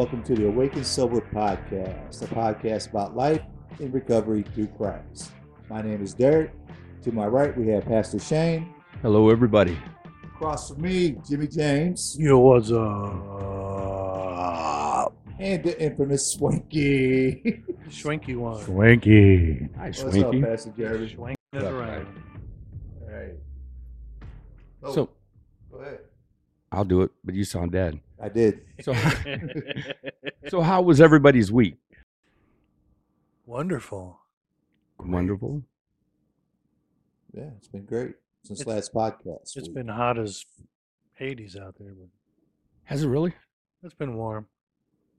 Welcome to the Awake and Sober Podcast, a podcast about life in recovery through Christ. My name is Derek. To my right, we have Pastor Shane. Hello, everybody. Across from me, Jimmy James. Yo, what's up? And the infamous Swanky. Swanky one. Swanky. Hi, What's up, Swinky. Pastor Jeremy? Schwenky it around. All right. Oh, So go ahead. I'll do it, but you sound dead. I did. So, so how was everybody's week? Wonderful. Wonderful. Yeah, it's been great since It's- last podcast. It's week. been hot as Hades out there, but Has it really? it's been warm.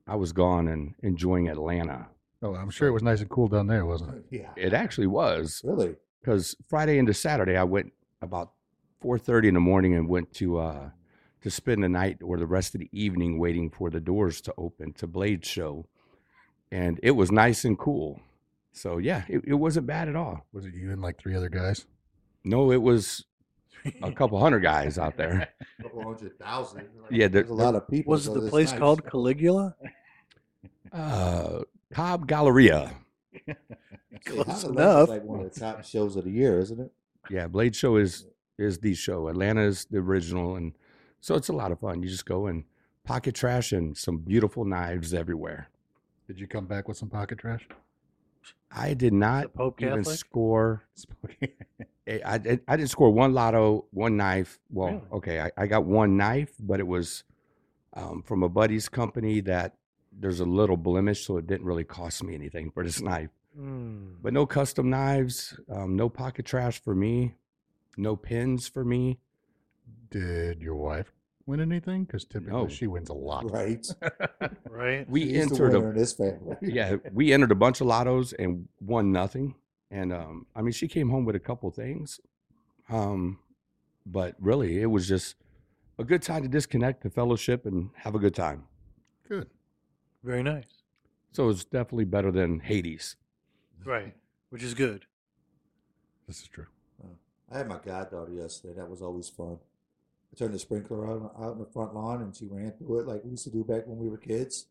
I was gone and enjoying Atlanta. Oh, I'm sure it was nice and cool down there, wasn't it? Yeah, It actually was really. because Friday into Saturday I went about 4:30 in the morning and went to uh, to spend the night or the rest of the evening waiting for the doors to open to Blade Show, and it was nice and cool. So yeah, it, it wasn't bad at all. Was it you and like three other guys? No, it was a couple hundred guys out there. A couple hundred thousand. Yeah, there- there's a lot of people. Was so the place nice. called Caligula? Uh, Cobb Galleria. Close Atlanta's enough. like one of the top shows of the year, isn't it? Yeah, Blade Show is is the show. Atlanta is the original, and so it's a lot of fun. You just go and pocket trash and some beautiful knives everywhere. Did you come back with some pocket trash? I did not even Catholic? score. I, I, did- I didn't score one lotto, one knife. Well, Really? okay, I, I got one knife, but it was um, from a buddy's company that there's a little blemish, so it didn't really cost me anything for this knife. Mm. But no custom knives, um, no pocket trash for me, no pins for me. Did your wife win anything? Because typically No. she wins a lot. Right. Right? We He's the entered winner a in this family. yeah, we entered a bunch of lottos and won nothing. And um, I mean, she came home with a couple things, um, but really, it was just a good time to disconnect, to fellowship, and have a good time. Good. Very nice. So it's definitely better than Hades. Right. Which is good. This is true. I had my goddaughter yesterday. That was always fun. I turned the sprinkler out, out in the front lawn, and she ran through it like we used to do back when we were kids.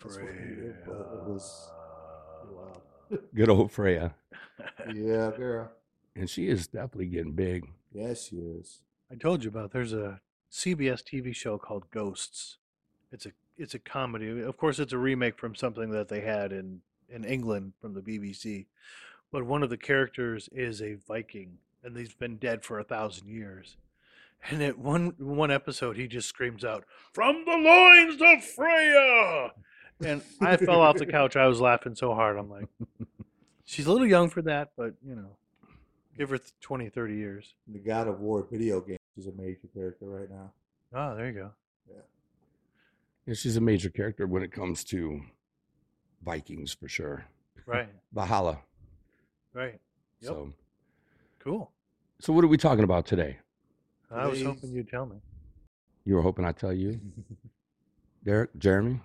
That's what did, but it was wow. Good old Freya, Yeah, girl. and she is definitely getting big. Yes, she is. I told you about there's a CBS TV show called Ghosts. It's a it's a comedy. Of course, it's a remake from something that they had in in England from the BBC. But one of the characters is a Viking, and he's been dead for a thousand years. And at one one episode, he just screams out, "From the loins of Freya!" And I fell off the couch. I was laughing so hard. I'm like, she's a little young for that, but you know, give her th- 20, 30 years. The God of War video game. She's a major character right now. Oh, there you go. Yeah, she's a major character when it comes to Vikings for sure. Right, Valhalla. right. Yep. So, Cool. so what are we talking about today? I was Today's- hoping you'd tell me. You were hoping I'd tell you, Derek, Jeremy.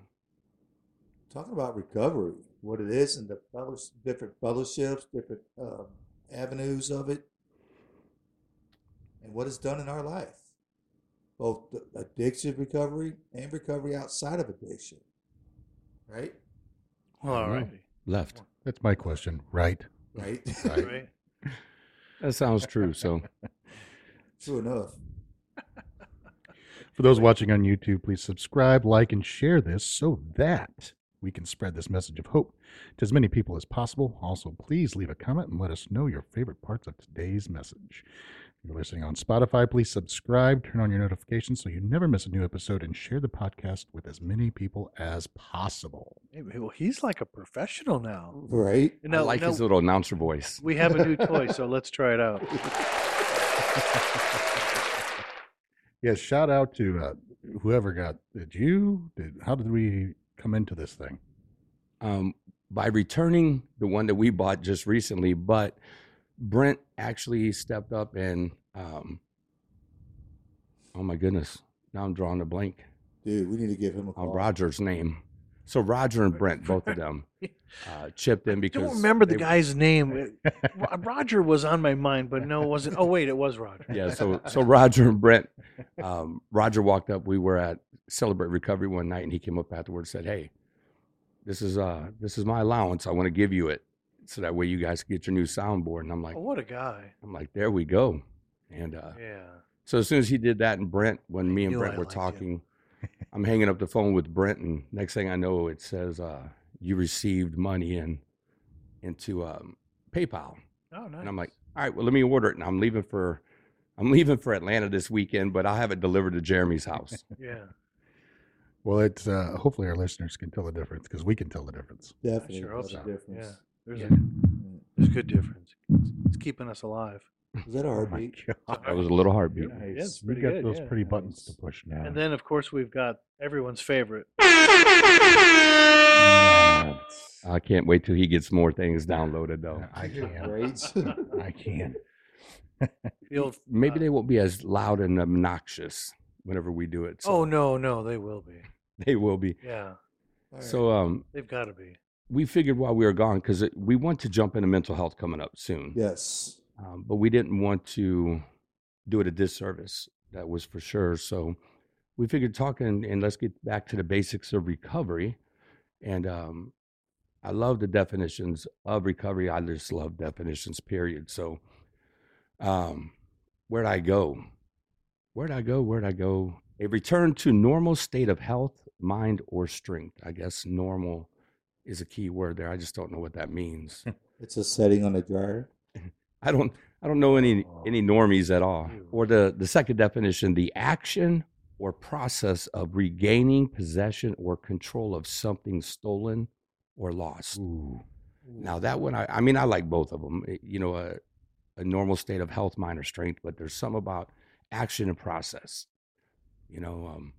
Talking about recovery, what it is, and the fellows, different fellowships, different um, avenues of it, and what it's done in our life, both the addiction recovery and recovery outside of addiction. Right, Well, I all know. righty. Left. That's my question. Right. right, Right. Right. That sounds true. So. True enough. For those watching on YouTube, please subscribe, like, and share this so that we can spread this message of hope to as many people as possible. Also, please leave a comment and let us know your favorite parts of today's message. If you're listening on Spotify, please subscribe, turn on your notifications so you never miss a new episode, and share the podcast with as many people as possible. Hey, well, he's like a professional now. Right. I Now, like now his little announcer voice. we have a new toy, so let's try it out. Yes, shout out to uh, whoever got. Did you? Did how did we come into this thing? Um, by returning the one that we bought just recently, but Brent actually stepped up and, um, oh my goodness, now I'm drawing a blank Dude, we need to give him a on call. Roger's name. So Roger and Brent, both of them, uh, chipped in I because don't remember the guy's name. Roger was on my mind, but no, it wasn't. Oh, wait, it was Roger. Yeah, so so Roger and Brent, um, Roger walked up. We were at celebrate recovery one night, and he came up afterwards and said, "Hey, this is uh this is my allowance. I want to give you it, so that way you guys can get your new soundboard." And I'm like, Oh, what a guy. I'm like, there we go. And uh, Yeah. so as soon as he did that, and Brent, when me and Brent I were talking. Talking, I'm hanging up the phone with Brent, and next thing I know, it says uh, you received money in into um, PayPal, Oh, nice. and I'm like, all right, well, let me order it, and I'm leaving for I'm leaving for Atlanta this weekend, but I'll have it delivered to Jeremy's house. yeah. Well, it's uh, hopefully our listeners can tell the difference because we can tell the difference. Definitely sure makes hope difference. Yeah. There's Yeah. a there's good difference. It's, it's keeping us alive. Is that a Oh my heartbeat? God. That was a little heartbeat. Yeah, it's we pretty got good, those yeah. pretty buttons to push now. And then, of course, we've got everyone's favorite. Yeah, I can't wait till he gets more things downloaded, though. I can't. Grades. I can't. The Maybe uh, they won't be as loud and obnoxious whenever we do it. Oh no, no, they will be. they will be. Yeah, So um, they've got to be. we figured while we were gone because we want to jump into mental health coming up soon, yes. Um, but we didn't want to do it a disservice. That was for sure. So we figured talking and let's get back to the basics of recovery. And um, I love the definitions of recovery. I just love definitions. Period. So um, where'd I go? Where'd I go? Where'd I go? A return to normal state of health, mind, or strength. I guess normal is a key word there. I just don't know what that means. It's a setting on the dryer. I don't I don't know any any normies at all. Or the the second definition, the action or process of regaining possession or control of something stolen or lost. Ooh. Now that one, I, I mean, I like both of them. You know, a, a normal state of health, mind, or strength, but there's some about action and process. You know, um,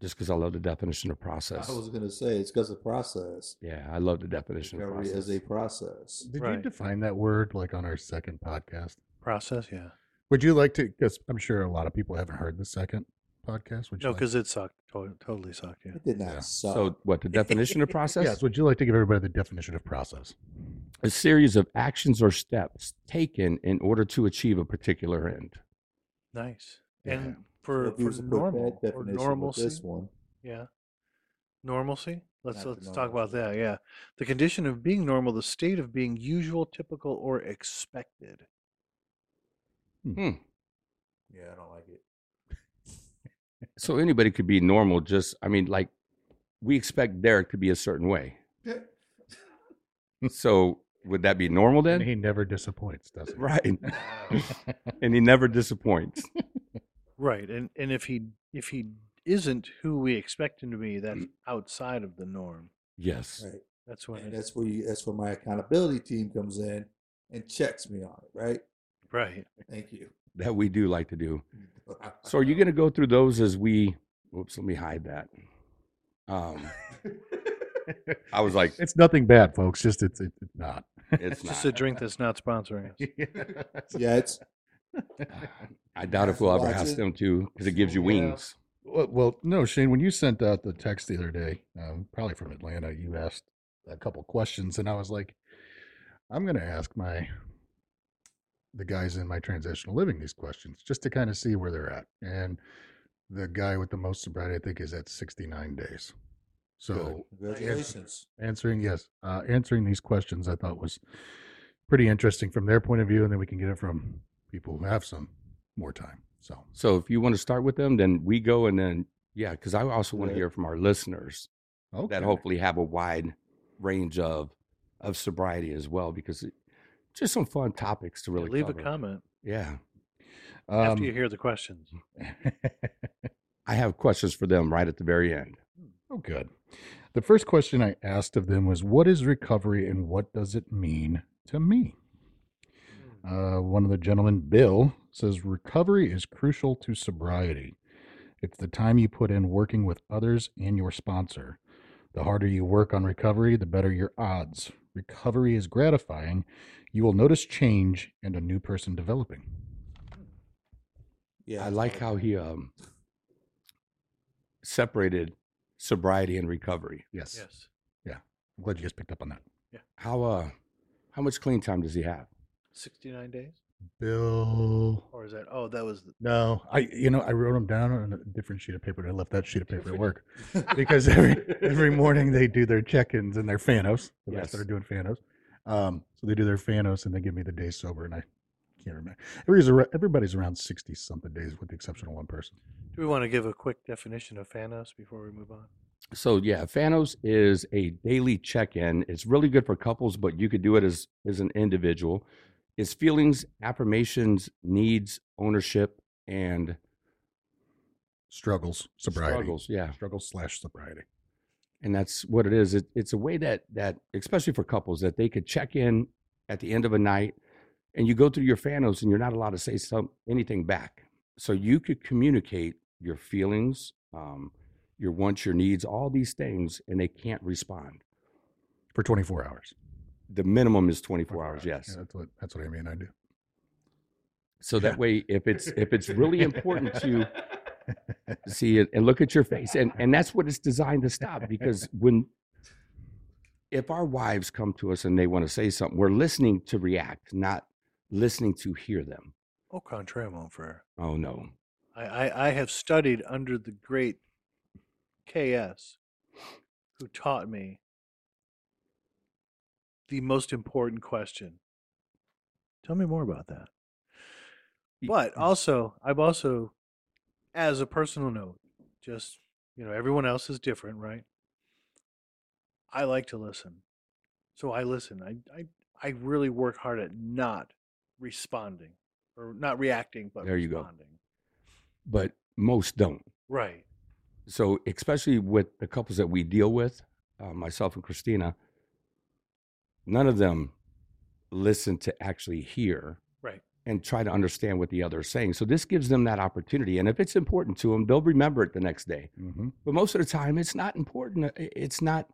just because I love the definition of process. I was gonna say it's because of process. yeah, I love the definition of process. is a process. Did you define that word like on our second podcast? Process, yeah. Would you like to? Because I'm sure a lot of people haven't heard the second podcast. Would you No, like- because it sucked. To- totally sucked. Yeah. It did not Yeah. suck. so, what the definition of process? yes. Would you like to give everybody the definition of process? a series of actions or steps taken in order to achieve a particular end. Nice. Yeah. And So for, for was to put normal that or with normalcy, this one, yeah. Normalcy. Let's Not let's talk about that. Yeah, the condition of being normal, the state of being usual, typical, or expected. Hmm. yeah, I don't like it. So anybody could be normal. Just, I mean, like we expect Derek to be a certain way. So would that be normal And then? he never disappoints, does he? Right. and he never disappoints. Right, and and if he if he isn't who we expect him to be, that's outside of the norm. Yes. Right. That's when And that's where you that's where my accountability team comes in and checks me on it, right? right. Thank you. That we do like to do. So are you going to go through those as we? Whoops, let me hide that. Um, I was like, It's nothing bad, folks. Just it's it's it's not. it's It's just a drink that's not sponsoring us. yeah, it's I doubt if we'll ever ask them to because it gives you Yeah. wings. Well, well, no, Shane. When you sent out the text the other day, um, probably from Atlanta, you asked a couple questions, and I was like, I'm going to ask my the guys in my transitional living these questions just to kind of see where they're at. And the guy with the most sobriety, I think, is at 69 days. So congratulations. answering yes, uh, answering these questions, I thought was pretty interesting from their point of view, and then we can get it from people who have some more time. So So if you want to start with them, then we go and then yeah, because I also want to hear from our listeners okay. that hopefully have a wide range of of sobriety as well because it, just some fun topics to Yeah, really leave cover. a comment Yeah, after you Um, hear the questions. I have questions for them right at the very end. Oh, good. The first question I asked of them was, What is recovery and what does it mean to me? Uh, one of the gentlemen, Bill, says, Recovery is crucial to sobriety. It's the time you put in working with others and your sponsor. The harder you work on recovery, the better your odds. Recovery is gratifying. You will notice change and a new person developing. Yeah, I like how he um separated sobriety and recovery. Yes. Yes. Yeah. I'm glad you guys picked up on that. Yeah. How uh how much clean time does he have? 69 days? Bill. Or is that? Oh, that was. The, No, I you know I wrote them down on a different sheet of paper. and I left that sheet of paper at work because every every morning they do their check-ins and their Fanos. The Yes. yes. that are doing Fanos. Um, so they do their Fanos and they give me the day sober, and I can't remember. Everybody's everybody's around sixty something days, with the exception of one person. do we want to give a quick definition of Fanos before we move on? So yeah, Fanos is a daily check-in. It's really good for couples, but you could do it as as an individual. It's feelings, affirmations, needs, ownership, and Struggles, sobriety, struggles. Yeah, struggles slash sobriety. and that's what it is. It, it's a way that that especially for couples that they could check in at the end of a night, and you go through your Fanos, and you're not allowed to say some anything back. So you could communicate your feelings, um, your wants, your needs, all these things, and they can't respond. for 24 hours. The minimum is 24 hours. Yes. Yeah, that's what that's what I mean. I do. So that way, if it's if it's really important to see it and look at your face, and and that's what it's designed to stop. Because when if our wives come to us and they want to say something, we're listening to react, not listening to hear them. Au contraire, mon frere. Oh no, I, I, I have studied under the great KS, who taught me the most important question. Tell me more about that. But also, I've also, as a personal note, just, you know, everyone else is different, right? I like to listen. So I listen. I, I, I really work hard at not responding or not reacting, but There you go. but most don't. Right. So especially with the couples that we deal with, uh, myself and Christina, none of them listen to actually hear Right. and try to understand what the other is saying. So this gives them that opportunity. And if it's important to them, they'll remember it the next day. Mm-hmm. But most of the time, it's not important. uh, It's not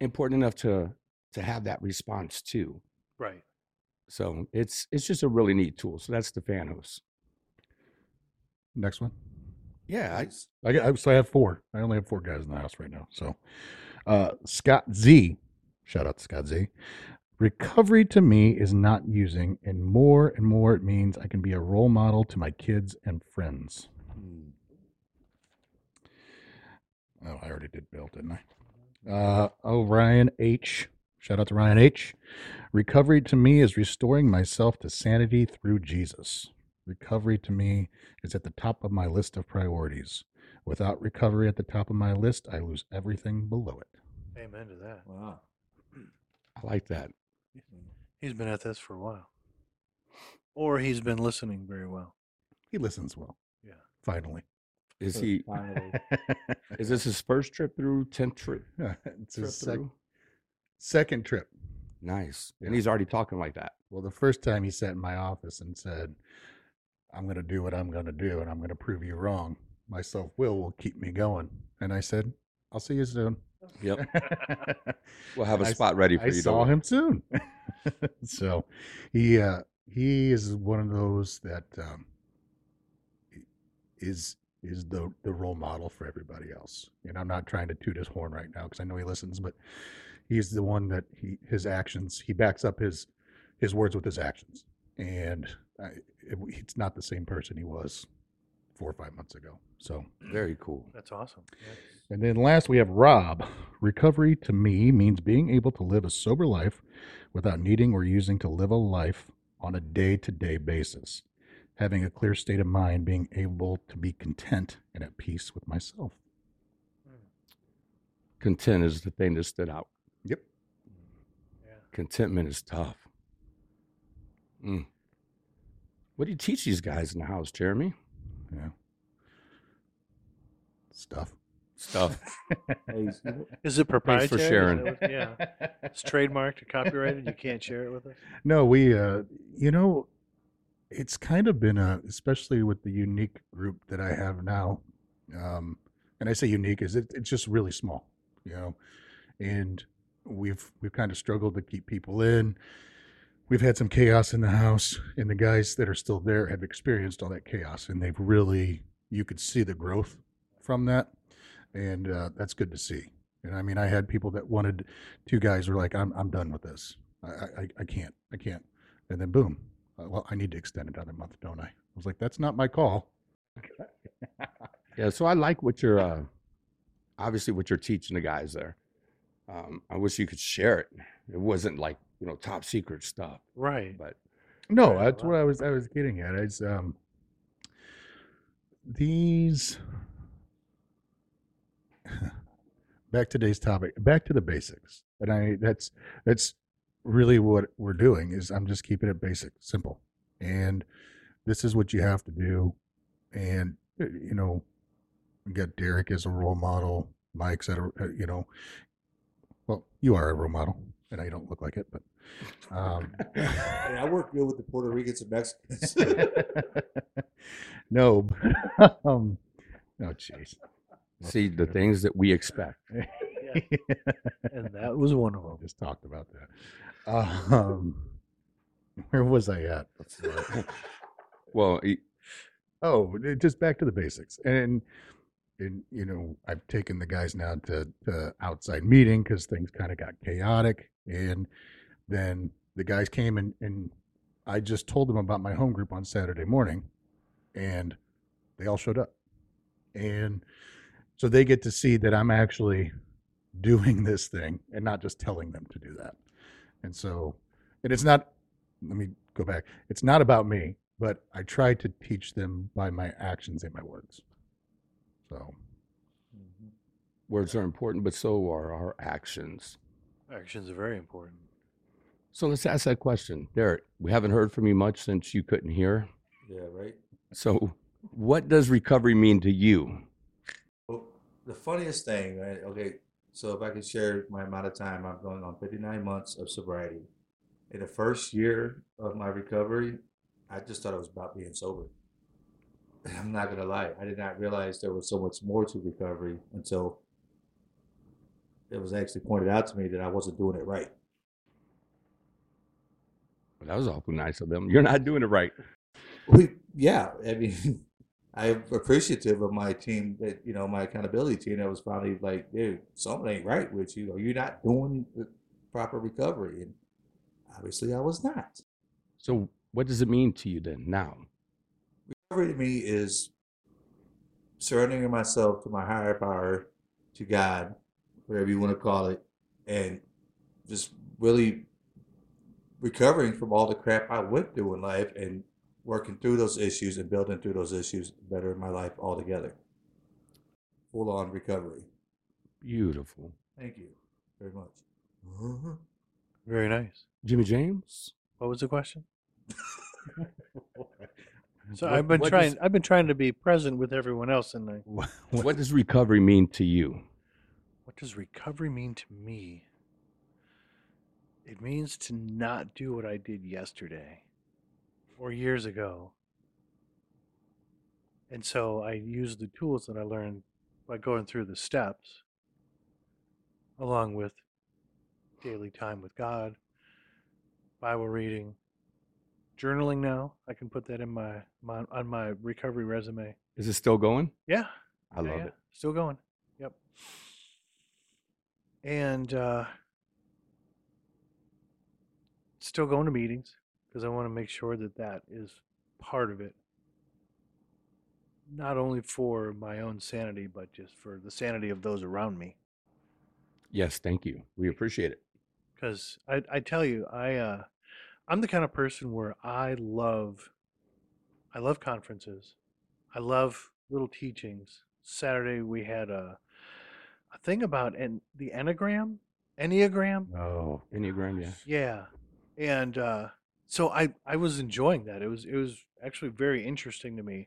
important enough to to have that response too. Right. So it's it's just a really neat tool. So that's the Fanos. Next one. Yeah, I, I, got- I so I have four. I only have four guys in the house right now. So, uh, Scott Z, shout out to Scott Z. Recovery to me is not using, and more and more it means I can be a role model to my kids and friends. Hmm. Oh, I already did Bill, didn't I? Uh, oh, Ryan H. Shout out to Ryan H. Recovery to me is restoring myself to sanity through Jesus. Recovery to me is at the top of my list of priorities. Without recovery at the top of my list, I lose everything below it. Amen to that. Wow. I like that. He's been at this for a while. Or he's been listening very well. He listens well. Yeah. Finally. Is So he? finally, Is this his first trip through tenth trip? it's trip his sec- second trip. Nice. Yeah. And he's already talking like that. Well, the first time he sat in my office and said, I'm going to do what I'm going to do and I'm going to prove you wrong. My self will will keep me going. And I said, I'll see you soon. Yep. We'll have a spot ready for I you. saw don't him soon. so he, uh, he is one of those that, um, is, is the, the role model for everybody else. And I'm not trying to toot his horn right now because I know he listens, but he's the one that he, his actions, he backs up his, his words with his actions. And I, it, it's not the same person he was four or five months ago. So, mm. Very cool. That's awesome. That's- and then last we have Rob. Recovery to me means being able to live a sober life without needing or using to live a life on a day to day basis. Having a clear state of mind, being able to be content and at peace with myself. Hmm. Content is the thing that stood out. Yep. Hmm. yeah. Contentment is tough. Mm. What do you teach these guys in the house, Jeremy? Yeah. Stuff. Stuff. hey, you know, Is it proprietary? Is sharing. that what- yeah. It's trademarked or copyrighted. You can't share it with us. No, we, uh, you know, it's kind of been a, especially with the unique group that I have now. Um, and I say unique is it, it's just really small, you know, and we've, we've kind of struggled to keep people in. We've had some chaos in the house and the guys that are still there have experienced all that chaos and they've really, you could see the growth from that. And, uh, that's good to see. And I mean, I had people that wanted, two guys were like, I'm, I'm done with this. I, I, I can't, I can't. And then boom, uh, well, I need to extend another month, don't I? I was like, that's not my call. Yeah, so I like what you're uh, obviously what you're teaching the guys there. Um, I wish you could share it. It wasn't like you know top secret stuff, Right. but No, Right, that's what I was I was getting at. It's um these back to today's topic. Back to the basics. And I that's that's really what we're doing is I'm just keeping it basic, simple. And this is what you have to do. And uh, you know, we got Derek as a role model, Mike's at a uh, you know, well, you are a role model, and I don't look like it, but um And I work good with the Puerto Ricans and Mexicans. no, but, um, no, jeez. see the things that we expect. And that was one of them. Just talked about that. Um, where was I at? before? Well, oh, just back to the basics, and and you know, I've taken the guys now to outside meeting because things kind of got chaotic, and then the guys came and and I just told them about my home group on Saturday morning, and they all showed up, and so they get to see that I'm actually doing this thing and not just telling them to do that. And so, and it's not, let me go back. It's not about me, but I try to teach them by my actions and my words. So, mm-hmm. words are important, but so are our actions. Actions are very important. So let's ask that question, Derek. We haven't heard from you much since you couldn't hear. yeah, right. So, what does recovery mean to you? Well, the funniest thing, right? Okay, so if I could share my amount of time, I'm going on 59 months of sobriety. In the first year of my recovery, I just thought it was about being sober. I'm not gonna lie, I did not realize there was so much more to recovery until it was actually pointed out to me that I wasn't doing it right. Well, that was awful nice of them. You're not doing it right. We, yeah, I mean, I'm appreciative of my team that you know my accountability team that was finally like, dude, something ain't right with you, or you're not doing the proper recovery, and obviously I was not. So, what does it mean to you then now? Recovery to me is surrendering myself to my higher power, to God, whatever you want to call it, and just really recovering from all the crap I went through in life and working through those issues and building through those issues better in my life altogether. Full on recovery. Beautiful. Thank you very much. Mm-hmm. Very nice. Jimmy James? What was the question? So What- I've been what trying. does- I've been trying to be present with everyone else, and I, what, What does recovery mean to you? what does recovery mean to me? It means to not do what I did yesterday or years ago. And so I use the tools that I learned by going through the steps, along with daily time with God, Bible reading, journaling now. I can put that in my, my on my recovery resume. Is it still going? Yeah. I Yeah, love yeah. it. Still going. Yep. And uh, still going to meetings because I want to make sure that that is part of it. Not only for my own sanity, but just for the sanity of those around me. Yes, thank you. We appreciate it. Because I, I tell you, I, uh, I'm the kind of person where I love, I love conferences. I love little teachings. Saturday we had a, a thing about en- the enneagram, enneagram. Oh, Enneagram, yeah. Yeah, and uh, so I I was enjoying that. It was it was actually very interesting to me.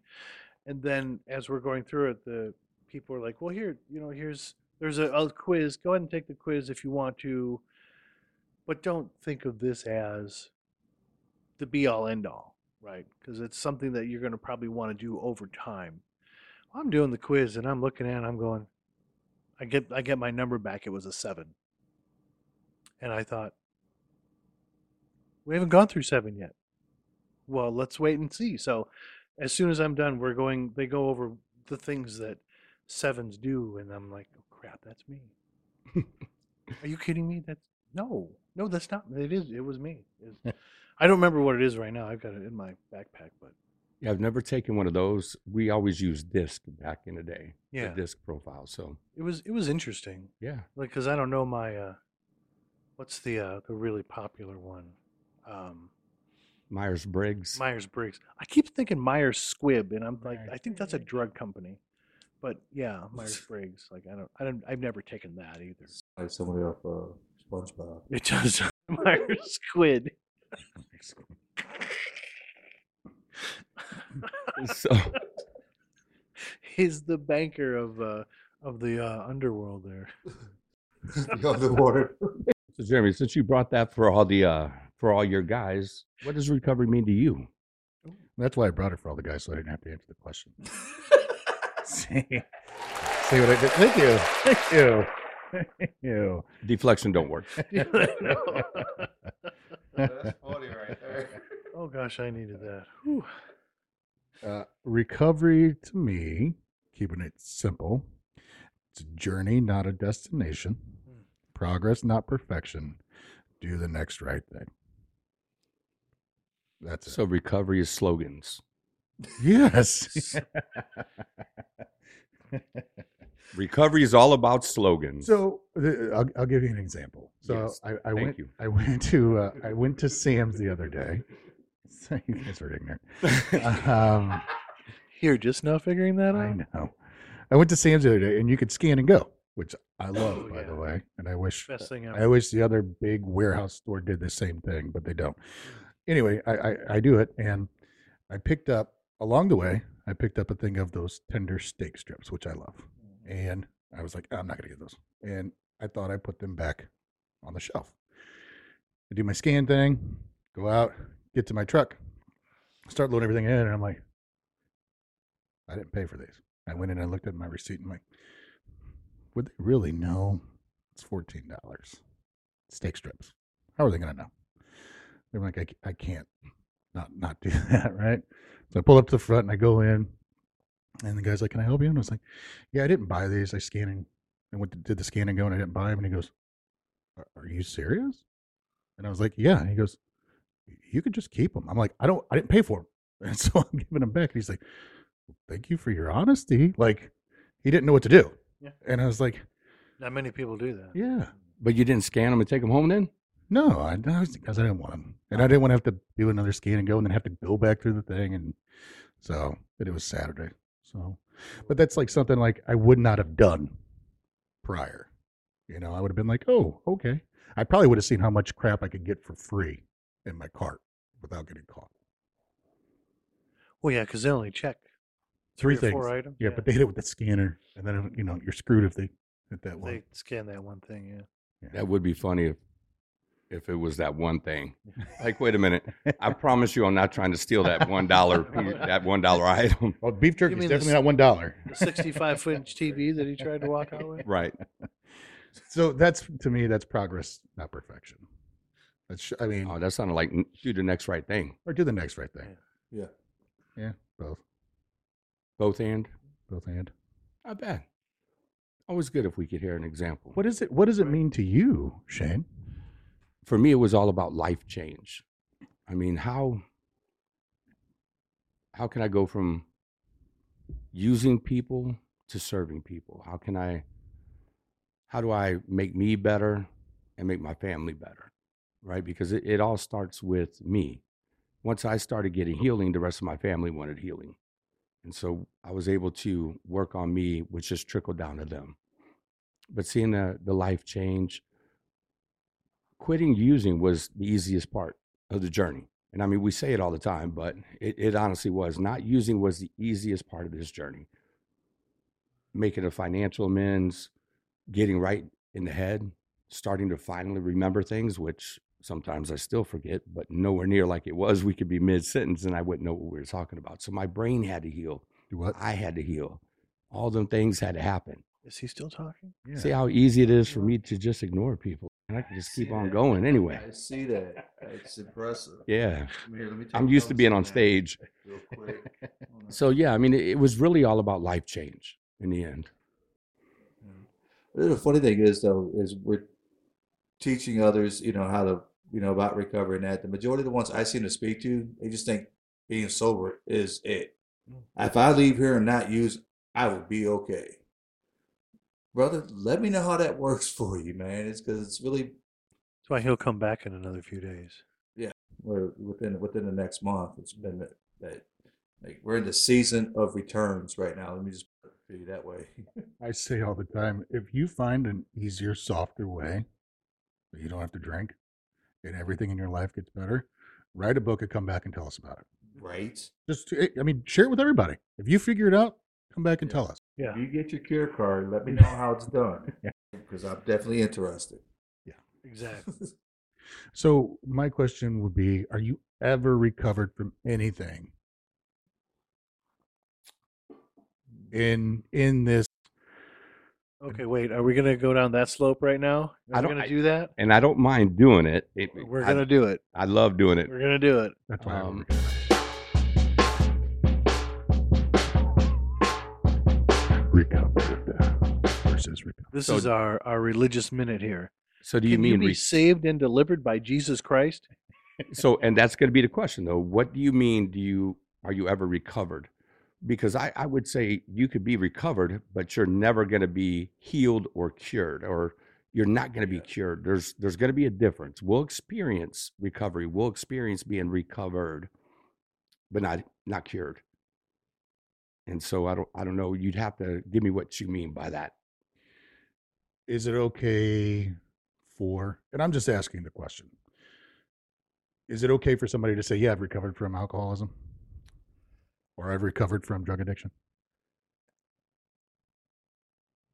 And then as we're going through it, the people are like, "Well, here, you know, here's there's a, a quiz. Go ahead and take the quiz if you want to, but don't think of this as the be all end all, right? Because it's something that you're going to probably want to do over time." I'm doing the quiz and I'm looking at it, I'm going, I get I get my number back. It was a seven. And I thought, we haven't gone through seven yet. Well, let's wait and see. So as soon as I'm done, we're going they go over the things that sevens do, and I'm like, oh crap, that's me. Are you kidding me? That's No, no, that's not. It is. It was me. It's- I don't remember what it is right now. I've got it in my backpack, but Yeah, I've never taken one of those. We always used disc back in the day. Yeah. The disc profile. So it was it was interesting. yeah. Like, cause I don't know my uh, what's the uh the really popular one, um, Myers Briggs. Myers Briggs. I keep thinking Myers Squibb, and I'm like, I Myers-Briggs. think that's a drug company. But yeah, Myers Briggs. Like I don't, I don't, I've never taken that either. Like somebody off uh, SpongeBob. It does Myers Squid. So He's the banker of uh of the uh, underworld there. the underwater. So Jeremy, since you brought that for all the uh for all your guys, what does recovery mean to you? That's why I brought it for all the guys, so I didn't have to answer the question. see, see what I did? Thank you, thank you, thank you. Deflection don't work. That's funny right there. oh gosh, I needed that. Whew. Uh, recovery to me, keeping it simple, it's a journey, not a destination. Hmm. Progress, not perfection. Do the next right thing. That's it. So recovery is slogans. yes. Recovery is all about slogans. So the, I'll, I'll give you an example. So Yes, I, I thank went. you. I went to uh, I went to Sam's the other day. you guys are ignorant. Um, You're just now figuring that out. I know. I went to Sam's the other day, and you could scan and go, which I love, Oh, by the way. And I wish Best thing I wish the other big warehouse store did the same thing, but they don't. Anyway, I, I, I do it, and I picked up along the way. I picked up a thing of those tender steak strips, which I love, and I was like, I'm not gonna get those, and I thought I put them back on the shelf. I do my scan thing, go out, get to my truck, start loading everything in, and I'm like, I didn't pay for these. I went in and looked at my receipt and I'm like, would they really know? It's fourteen dollars. Steak strips. How are they gonna know? They're like, I, I can't not not do that, right? So I pull up to the front and I go in, and the guy's like, "Can I help you?" And I was like, "Yeah, I didn't buy these. I scanned and I went to, did the scan and go, and I didn't buy them." And he goes, "Are, are you serious?" And I was like, "Yeah." And he goes, "You could just keep them." I'm like, "I don't. I didn't pay for them." And so I'm giving them back. And he's like, well, "Thank you for your honesty." Like, he didn't know what to do. Yeah. And I was like, Not many people do that. "Yeah." but you didn't scan them and take them home then? No, I because I didn't want them, and I didn't want to have to do another scan and go, and then have to go back through the thing, and so. But it was Saturday, so. But that's like something like I would not have done prior. You know, I would have been like, "Oh, okay." I probably would have seen how much crap I could get for free in my cart without getting caught. Well, yeah, because they only check Three, or things. four items. yeah, but they did it with the scanner, and then you know you're screwed if they hit that one. they scan that one thing. Yeah. That would be funny if if it was that one thing. Like, wait a minute. I promise you I'm not trying to steal that one dollar that one dollar item. Well, beef jerky is mean definitely this- not one dollar. The 65 foot inch TV that he tried to walk out with. Right. So that's to me, that's progress, not perfection. That's, sh- I mean, Oh, that sounded like n- do the next right thing. or do the next right thing. Yeah. Yeah, both, Both and. both and. Not bad. Always good if we could hear an example. What is it? What does it mean to you, Shane? For me, it was all about life change. I mean, how how can I go from using people to serving people? How can I how do I make me better and make my family better? Right? Because it, it all starts with me. Once I started getting healing, the rest of my family wanted healing. And so I was able to work on me, which just trickled down to them. But seeing the, the life change, quitting using was the easiest part of the journey. And I mean, we say it all the time, but it, it honestly was. Not using was the easiest part of this journey. Making a financial amends, getting right in the head, starting to finally remember things, which sometimes I still forget, but nowhere near like it was. We could be mid sentence and I wouldn't know what we were talking about. So my brain had to heal. What? I had to heal. All them things had to happen. Is he still talking? Yeah. See how easy it is for me to just ignore people. And I can just keep on going anyway. I see that. It's impressive. Yeah. Here, let me take I'm used to notes being on that stage. Real quick. Hold on. So yeah, I mean, it, it was really all about life change in the end. The funny thing is, though, is we're teaching others, you know, how to, you know, about recovery and that, the majority of the ones I seem to speak to, they just think being sober is it. Mm. If I leave here and not use, I will be okay. Brother, let me know how that works for you, man. It's because it's really That's why he'll come back in another few days. Yeah, we're within within the next month. It's been that, that like we're in the season of returns right now. Let me just put it to you that way. I say all the time if you find an easier, softer way that you don't have to drink and everything in your life gets better, write a book and come back and tell us about it. right? Just, I mean, share it with everybody. If you figure it out, come back and Yeah. tell us. Yeah. If you get your cure card, let me know how it's done. Because I'm definitely interested. Yeah, exactly. So, my question would be Are you ever recovered from anything in in this? Okay, wait. Are we gonna go down that slope right now? Are I we don't- gonna I- do that? And I don't mind doing it. It- We're I- gonna do it. I love doing it. We're gonna do it. That's why Um, recovered versus recovered. This So- is our our religious minute here. So do you Can mean you be re- saved and delivered by Jesus Christ? so and that's going to be the question though. What do you mean do you are you ever recovered? Because i i would say you could be recovered but you're never going to be healed or cured or you're not going to be cured. There's there's going to be a difference. We'll experience recovery. We'll experience being recovered but not not cured and so i don't i don't know you'd have to give me what you mean by that Is it okay for, and I'm just asking the question, is it okay for somebody to say, Yeah, I've recovered from alcoholism or I've recovered from drug addiction?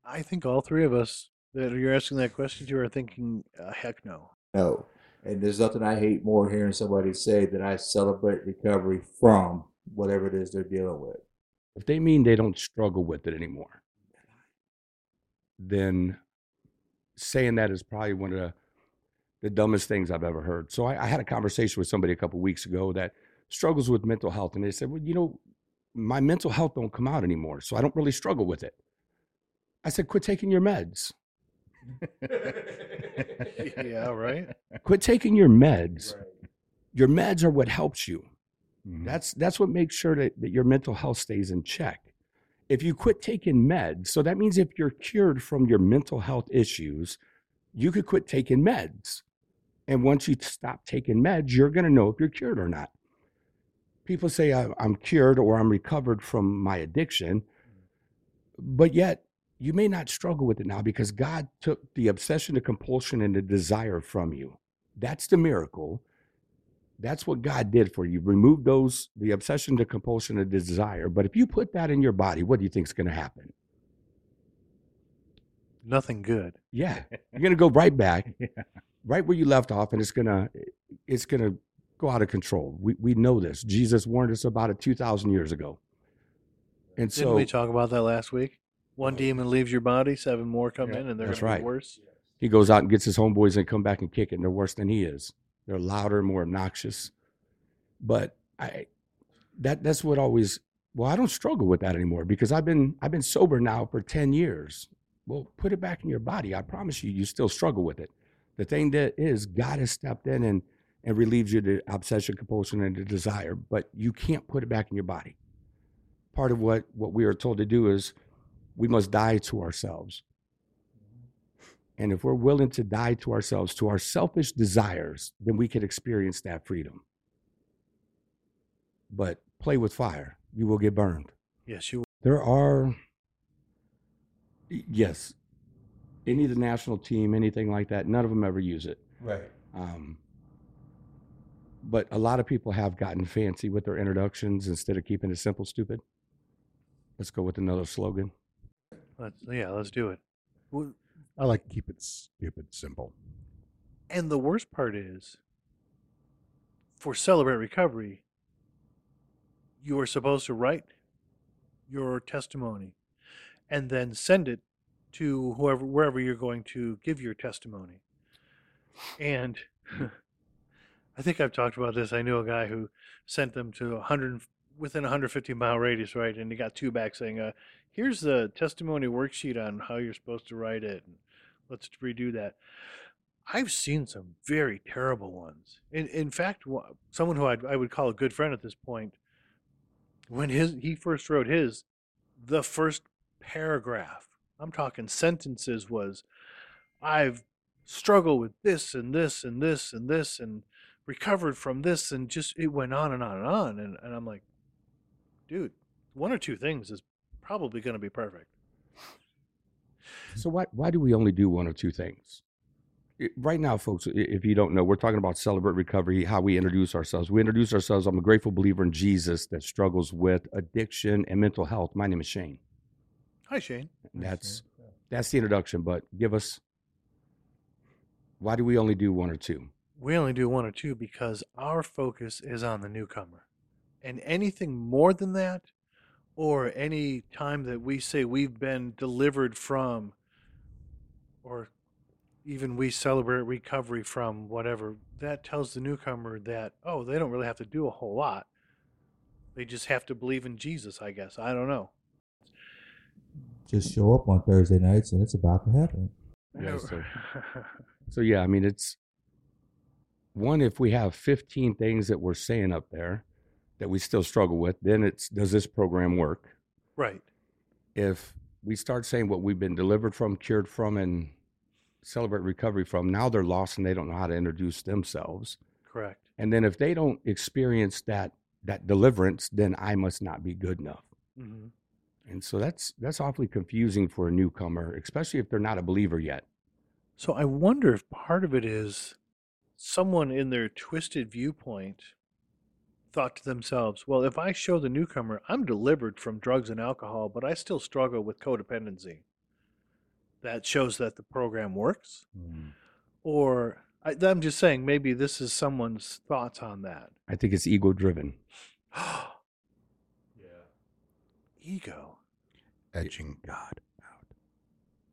I think all three of us that you're asking that question to are thinking, uh, heck no. No. And there's nothing I hate more hearing somebody say that I celebrate recovery from whatever it is they're dealing with. If they mean they don't struggle with it anymore, then saying that is probably one of the, the dumbest things I've ever heard. So I, I had a conversation with somebody a couple weeks ago that struggles with mental health, and they said, "Well, you know, my mental health don't come out anymore, so I don't really struggle with it." I said, "Quit taking your meds. yeah, right. Quit taking your meds. Your meds are what helps you." Mhm. That's that's what makes sure that, that your mental health stays in check. If you quit taking meds, so that means if you're cured from your mental health issues, you could quit taking meds. And once you stop taking meds, you're going to know if you're cured or not. People say "I- I'm cured or I'm recovered from my addiction, but yet you may not struggle with it now because God took the obsession, the compulsion, and the desire from you. That's the miracle. That's what God did for you. Remove those, the obsession, the compulsion, the desire. But if you put that in your body, what do you think is going to happen? Nothing good. Yeah, you're going to go right back, Yeah. right where you left off, and it's going to, it's going to go out of control. We we know this. Jesus warned us about it two thousand years ago. And Didn't so we talk about that last week? One demon leaves your body, seven more come Yeah, in, and they're that's gonna right. be worse. he goes out and gets his homeboys and come back and kick it, and they're worse than he is. They're louder, more obnoxious. But I, that that's what always. Well, I don't struggle with that anymore because I've been I've been sober now for ten years. Well, put it back in your body. I promise you, you still struggle with it. The thing that is, God has stepped in and and relieves you the obsession, compulsion, and the desire, but you can't put it back in your body. Part of what what we are told to do is we must die to ourselves. And if we're willing to die to ourselves, to our selfish desires, then we can experience that freedom. But play with fire, you will get burned. Yes, you. will. There are, yes, any of the national team, anything like that, none of them ever use it. Right. Um, but a lot of people have gotten fancy with their introductions instead of keeping it simple, stupid. Let's go with another slogan. Let's, yeah, let's do it. I like to keep it stupid simple. And the worst part is, for Celebrate Recovery, you are supposed to write your testimony and then send it to whoever wherever you're going to give your testimony. And I think I've talked about this. I knew a guy who sent them to 100 within a 150 mile radius, right? And he got two back saying, uh, "Here's the testimony worksheet on how you're supposed to write it. And let's redo that." I've seen some very terrible ones. In in fact, someone who I'd, I would call a good friend at this point, when his he first wrote his, the first paragraph, I'm talking sentences, was, "I've struggled with this and this and this and this and recovered from this and just it went on and on and on and, and I'm like, dude, one or two things is probably going to be perfect. So why why do we only do one or two things? I- Right now, folks, if you don't know, we're talking about celebrate recovery, how we introduce ourselves. We introduce ourselves. I'm a grateful believer in Jesus that struggles with addiction and mental health. My name is Shane. Hi, Shane. That's that's the introduction. But give us why do we only do one or two? We only do one or two because our focus is on the newcomer. And anything more than that, or any time that we say we've been delivered from, or even we celebrate recovery from whatever, that tells the newcomer that, oh, they don't really have to do a whole lot. They just have to believe in Jesus, I guess. I don't know. Just show up on Thursday nights and it's about to happen. Yeah, so- So yeah, I mean it's one if we have 15 things that we're saying up there that we still struggle with, then it's does this program work? right. If we start saying what we've been delivered from, cured from, and celebrate recovery from, now they're lost and they don't know how to introduce themselves. Correct. And then if they don't experience that that deliverance, then I must not be good enough. hmm And so that's that's awfully confusing for a newcomer, especially if they're not a believer yet. So I wonder if part of it is someone in their twisted viewpoint thought to themselves, well, if I show the newcomer I'm delivered from drugs and alcohol, but I still struggle with codependency, that shows that the program works? Mm. Or I, I'm just saying, maybe this is someone's thoughts on that. I think it's ego driven. Yeah. Ego. Edging God out.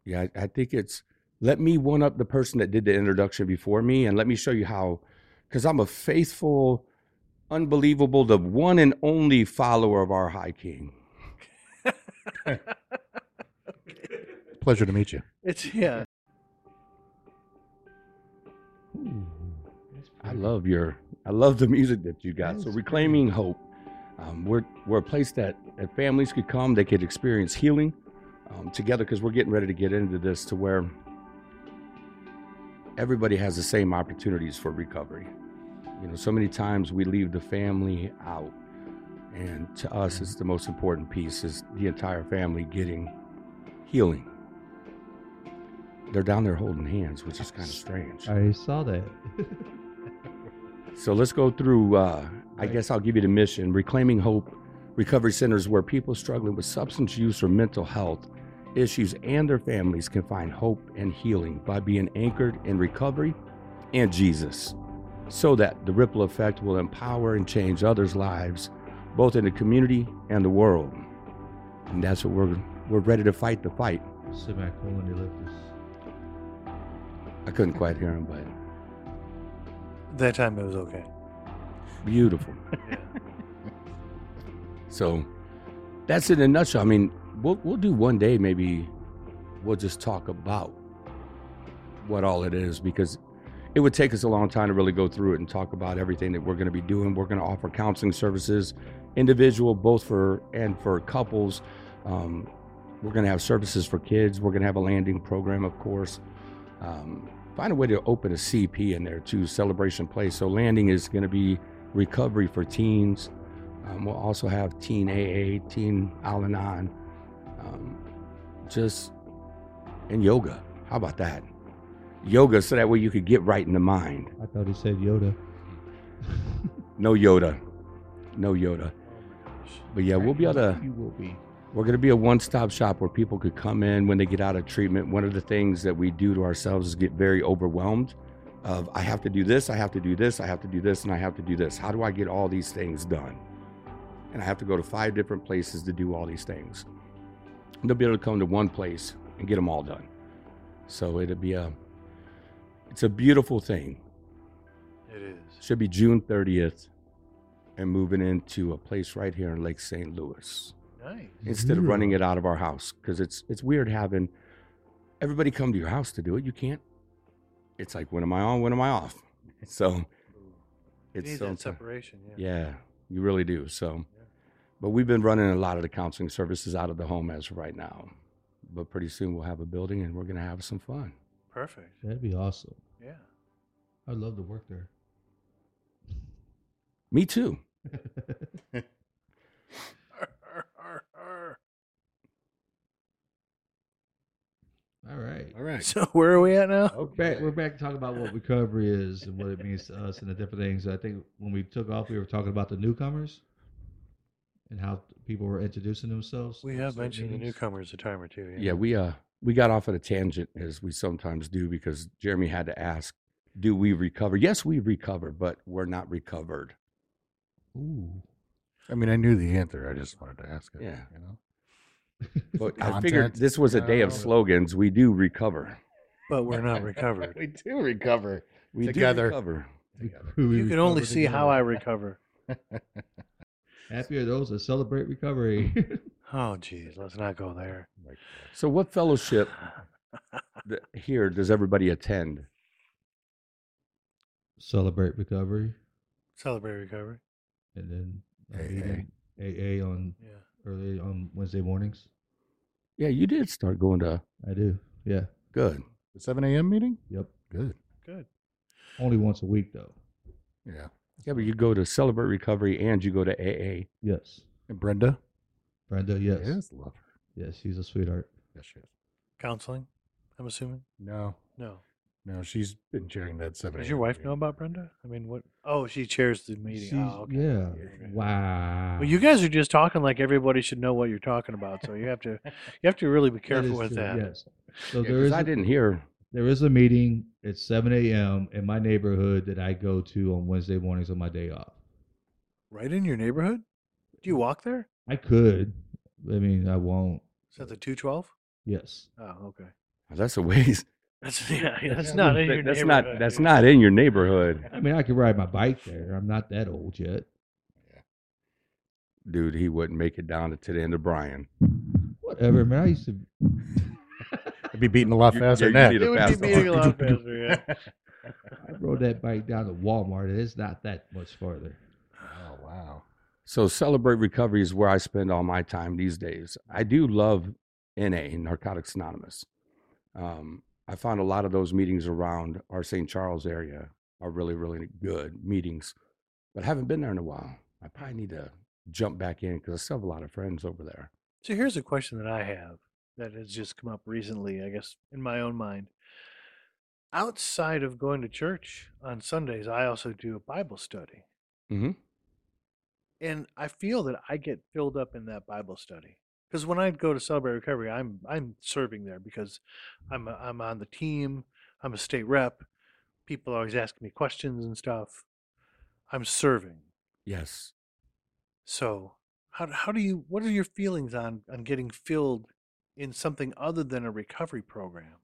Yeah, I, I think it's let me one up the person that did the introduction before me and let me show you how, because I'm a faithful, unbelievable, the one and only follower of our High King. Pleasure to meet you. It's, yeah. I love your, I love the music that you got. That So is reclaiming hope. Um, we're we're a place that, that families could come, they could experience healing um, together because we're getting ready to get into this to where everybody has the same opportunities for recovery. You know, so many times we leave the family out, and to us, it's the most important piece is the entire family getting healing. They're down there holding hands, which is kind of strange. I saw that. So let's go through. Uh, I guess I'll give you the mission Reclaiming Hope Recovery Centers, where people struggling with substance use or mental health issues and their families can find hope and healing by being anchored in recovery and Jesus, so that the ripple effect will empower and change others' lives, both in the community and the world. And that's what we're we're ready to fight the fight. Semicolon ellipsis. I couldn't quite hear him, but That time it was okay. beautiful. So that's in a nutshell. I mean, we'll we'll do one day maybe we'll just talk about what all it is because it would take us a long time to really go through it and talk about everything that we're going to be doing. We're going to offer counseling services, individual, both for and for couples. Um, we're going to have services for kids. We're going to have a landing program, of course. Um, find a way to open a CP in there too, celebration place. So landing is going to be recovery for teens. Um, we'll also have Teen AA, Teen Al Anon, um, just and yoga. How about that? Yoga, so that way you could get right in the mind. I thought he said Yoda. No Yoda, no Yoda. But yeah, we'll be able to. You will be. We're going to be a one-stop shop where people could come in when they get out of treatment. One of the things that we do to ourselves is get very overwhelmed. Of I have to do this, I have to do this, I have to do this, and I have to do this. How do I get all these things done? And I have to go to five different places to do all these things. And they'll be able to come to one place and get them all done. So it'll be a, it's a beautiful thing. It is. Should be June 30th, and moving into a place right here in Lake St. Louis Nice. instead of running it out of our house because it's it's weird having everybody come to your house to do it. You can't it's like when am I on? When am I off? So You it's need so that separation. Yeah. yeah, you really do. So, Yeah. but we've been running a lot of the counseling services out of the home as of right now. But pretty soon we'll have a building and we're gonna have some fun. Perfect. That'd be awesome. Yeah. I'd love to work there. Me too. All right. All right. So where are we at now? We're back, we're back talking about what recovery is and what it means to us and the different things. I think when we took off, we were talking about the newcomers and how people were introducing themselves. We have certain mentioned the newcomers a time or two. Yeah. Yeah, we uh we got off at a tangent as we sometimes do because Jeremy had to ask, "Do we recover?" Yes, we recover, but we're not recovered. Ooh. I mean, I knew the answer. I just wanted to ask it. Yeah. You know. But I figured this was a day of slogans. We do recover. But we're not recovered. we do recover. We Together. do recover. you can only see how I recover. Happy are those that celebrate recovery. Oh, geez. Let's not go there. So, what fellowship th- here does everybody attend? celebrate recovery, Celebrate recovery. and then a AA. meeting, AA on Yeah. early on Wednesday mornings. Yeah, you did start going to. I do. Yeah. Good. The 7 a.m. meeting? Yep. Good. Good. Only once a week though. Yeah. Yeah, but you go to Celebrate Recovery and you go to AA. Yes. And Brenda? Brenda. Yes. Yes. Love her. Yes. She's a sweetheart. Yes, she is. Counseling, I'm assuming? No. No. No, she's been chairing that 7 Does your wife meeting. know about Brenda? I mean, what? Oh, she chairs the meeting. She's- oh, okay. Yeah. Wow. Well, you guys are just talking like everybody should know what you're talking about. So you have to, you have to really be careful is with true, that. Yes. So Yeah, there 'cause is. I a- didn't hear. There is a meeting at 7 a.m. in my neighborhood that I go to on Wednesday mornings on my day off. Right in your neighborhood? Do you mm. walk there? I could. I mean, I won't. Is that the 212? Yes. Oh, okay. That's a ways. That's yeah. That's not in your that's neighborhood. not. That's not in your neighborhood, I mean, I could ride my bike there. I'm not that old yet. dude. He wouldn't make it down to the end of Bryan. Whatever, man. I used to. I'd be beating a lot faster yeah, than that. It would be beating a lot faster. Yeah. I rode that bike down to Walmart. and It's not that much farther. Oh, wow. So celebrate recovery is where I spend all my time these days. I do love NA, Narcotics Anonymous. Um, I found a lot of those meetings around our St. Charles area are really, really good meetings, but I haven't been there in a while. I probably need to jump back in because I still have a lot of friends over there. So here's a question that I have that has just come up recently, I guess, in my own mind. Outside of going to church on Sundays, I also do a Bible study. Mm-hmm. And I feel that I get filled up in that Bible study. Because when I go to Celebrate Recovery, I'm I'm serving there because I'm a, I'm on the team. I'm a state rep. People are always asking me questions and stuff. I'm serving. Yes. So how do- how do you what are your feelings on on getting filled in something other than a recovery program?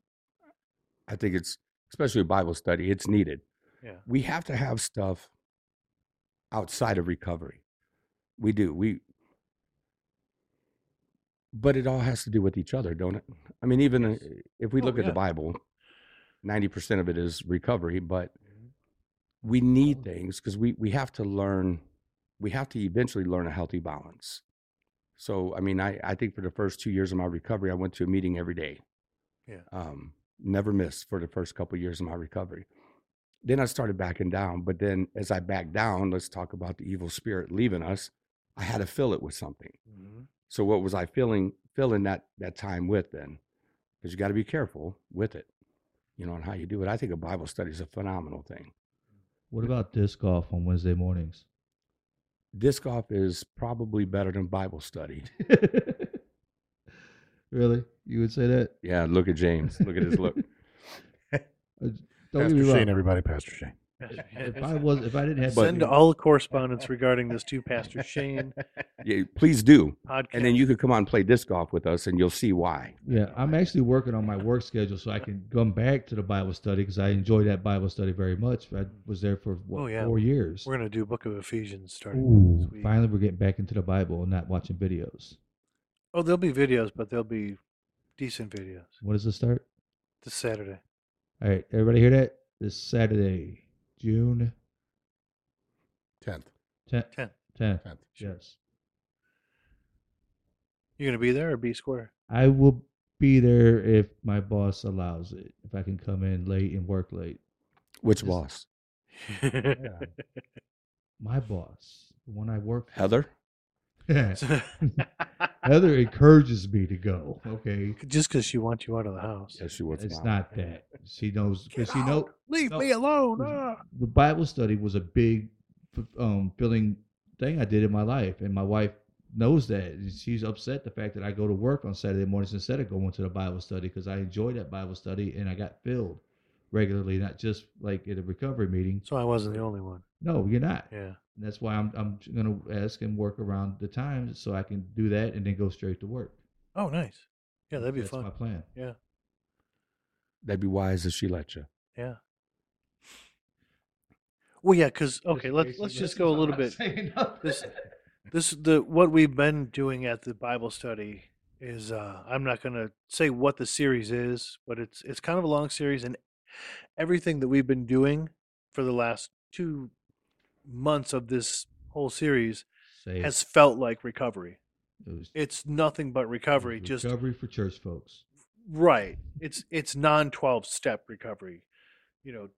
I think it's, especially a Bible study, it's needed. Yeah. we have to have stuff outside of recovery. We do. We but it all has to do with each other, don't it? I mean, even uh, Yes. if we Oh, look at the Bible, 90% of it is recovery, but Mhm. we need things because we, we have to learn, we have to eventually learn a healthy balance. So, I mean, I, I think for the first two years of my recovery, I went to a meeting every day. Yeah. Um, never missed for the first couple of years of my recovery. Then I started backing down. But then as I backed down, let's talk about the evil spirit leaving us. I had to fill it with something. Mhm. So what was I filling filling that that time with then? Because you got to be careful with it, you know, and how you do it. I think a Bible study is a phenomenal thing. What about disc golf on Wednesday mornings? Disc golf is probably better than Bible study. really? You would say that? Yeah, look at James. Look at his look. Don't Pastor get me Shane, wrong. everybody. Pastor Shane. If I was, if I didn't have, Send all correspondence regarding this to Pastor Shane Yeah, please do. podcast. And then you could come on and play disc golf with us, and you'll see why. yeah, I'm actually working on my work schedule so I can come back to the Bible study because I enjoy that Bible study very much. I was there for what, Oh, yeah. four years. we're gonna do Book of Ephesians starting Ooh, this week. finally, we're getting back into the Bible and not watching videos. Oh, there'll be videos, but they'll be decent videos What does it start? this Saturday. All right, everybody hear that? this Saturday, June 10th. 10th. 10th. 10th. 10th. Yes. You gonna be there or be square? I will be there if my boss allows it. If I can come in late and work late. Which Just- boss? Yeah. My boss, the one I work for. Heather? Heather encourages me to go. Okay. Just because she wants you out of the house. Yes, she was. It's mom. not that. She knows Get because she out. know Leave no. me alone. ah. the Bible study was a big um filling thing I did in my life, and my wife knows that. She's upset the fact that I go to work on Saturday mornings instead of going to the Bible study because I enjoy that Bible study and I got filled regularly, not just like at a recovery meeting. So I wasn't the only one. No, you're not. Yeah. And that's why I'm I'm gonna ask and work around the times so I can do that and then go straight to work. Oh, nice. Yeah, that'd be that's fun. my plan. Yeah. That'd be wise if she let you. Yeah. Well, yeah, because okay, let's let's just go a little bit. This this the what we've been doing at the Bible study is uh I'm not going to say what the series is, but it's it's kind of a long series and everything that we've been doing for the last 2 months of this whole series it. has felt like recovery. It was- It's nothing but it recovery, just recovery for church folks. Right. It's it's non 12 step recovery. You know,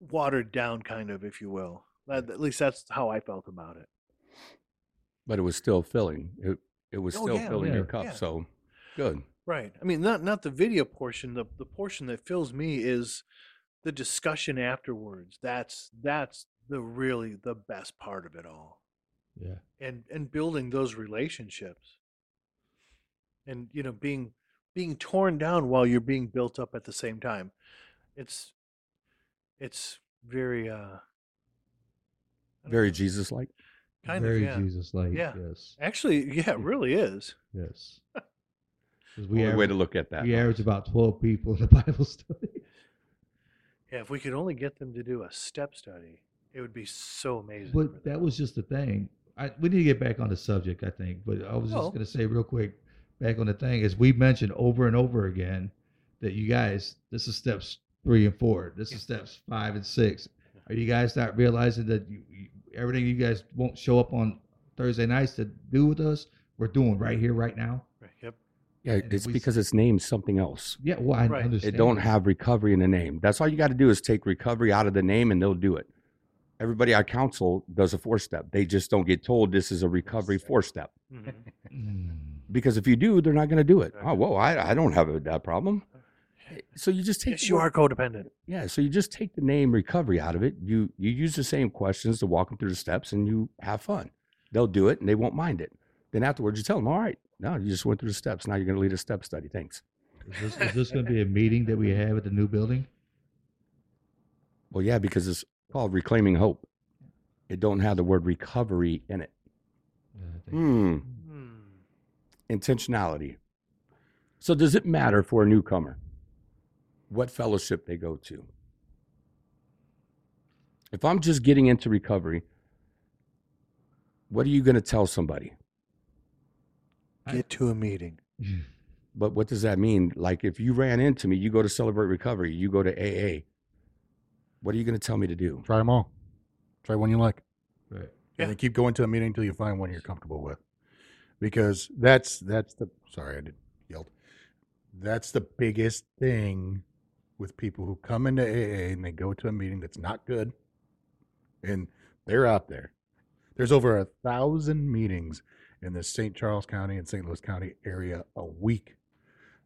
watered down kind of if you will. At least that's how I felt about it. But it was still filling. It it was Oh, still yeah, oh, filling your cup. yeah. So good. Right. I mean, not not the video portion. The the portion that fills me is the discussion afterwards. That's that's the really the best part of it all. Yeah. And and building those relationships. And you know, being being torn down while you're being built up at the same time. It's it's very uh Very Jesus like. kind Very of yeah. Jesus like. Yeah. Yes. Actually, yeah, it really is. Yes. 'Cause we Only way to look at that. we average about 12 people in the Bible study. Yeah, if we could only get them to do a step study, it would be so amazing. But that was just the thing. I, we need to get back on the subject, I think. But I was Well- just going to say real quick, back on the thing, is we mentioned over and over again, that you guys, this is steps three and four. This is steps five and six. Are you guys not realizing that you, you, everything you guys won't show up on Thursday nights to do with us, we're doing right here, right now? Right, Yep. Yeah, And it's we- because it's named something else. Yeah, well, I Right. It understand. It don't have recovery in the name. That's all you got to do is take recovery out of the name and they'll do it. Everybody I counsel does a four step. They just don't get told this is a recovery four step. Mhm. Because if you do, they're not going to do it. Exactly. Oh, whoa, I, I don't have a, that problem. So you just take Yes, you are codependent. Yeah, so you just take the name recovery out of it. You you use the same questions to walk them through the steps, and you have fun. They'll do it, and they won't mind it. Then afterwards, you tell them, "All right, no, you just went through the steps. Now you're going to lead a step study. Thanks." Is this, is this going to be a meeting that we have at the new building? Well, yeah, because it's called reclaiming hope. It don't have the word recovery in it. Yeah, I think- Hmm. Intentionality. So does it matter for a newcomer what fellowship they go to? If I'm just getting into recovery, what are you going to tell somebody? Get to a meeting. Mm. But what does that mean? Like if you ran into me, you go to Celebrate Recovery, you go to AA. What are you going to tell me to do? Try them all. Try one you like. Right. Yeah. And then keep going to a meeting until you find one you're comfortable with. Because that's that's the sorry, I did yelled. That's the biggest thing with people who come into AA and they go to a meeting that's not good. And they're out there. There's over a thousand meetings in the St. Charles County and St. Louis County area a week.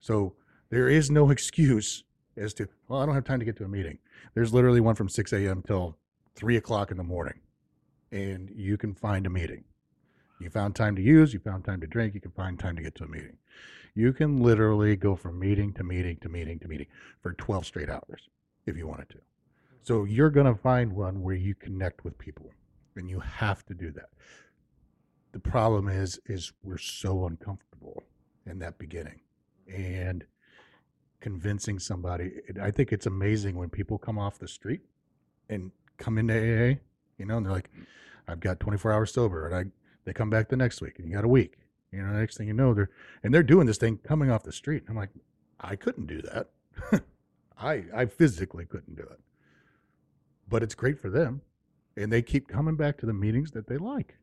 So there is no excuse as to, well, I don't have time to get to a meeting. There's literally one from 6 a.m. till 3 o'clock in the morning and you can find a meeting. You found time to use, you found time to drink, you can find time to get to a meeting. You can literally go from meeting to meeting to meeting to meeting for 12 straight hours if you wanted to. So you're going to find one where you connect with people and you have to do that. The problem is is we're so uncomfortable in that beginning and convincing somebody I think it's amazing when people come off the street and come into AA, you know, and they're like, I've got 24 hours sober, and I they come back the next week, and you got a week. You know, next thing you know, they're and they're doing this thing coming off the street. I'm like, I couldn't do that. I I physically couldn't do it. but it's great for them, and they keep coming back to the meetings that they like,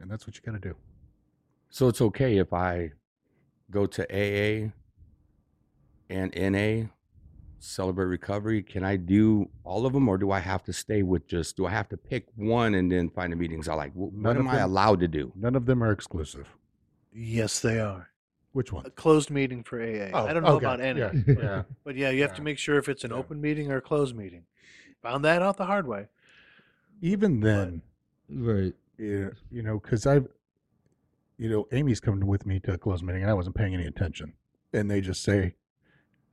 and that's what you got to do. So it's okay if I go to AA and NA, Celebrate Recovery. Can I do all of them, or do I have to stay with just? Do I have to pick one and then find the meetings I like? Wh- None What of am I them- allowed to do? None of them are exclusive. Yes, they are. Which one? A closed meeting for AA. Oh, I don't know okay, about any, yeah, yeah. but yeah, you have to make sure if it's an Yeah. open meeting or a closed meeting. Found that out the hard way. Even then, Right. yeah, you know, because I've, you know, Amy's coming with me to a closed meeting, and I wasn't paying any attention, and they just say,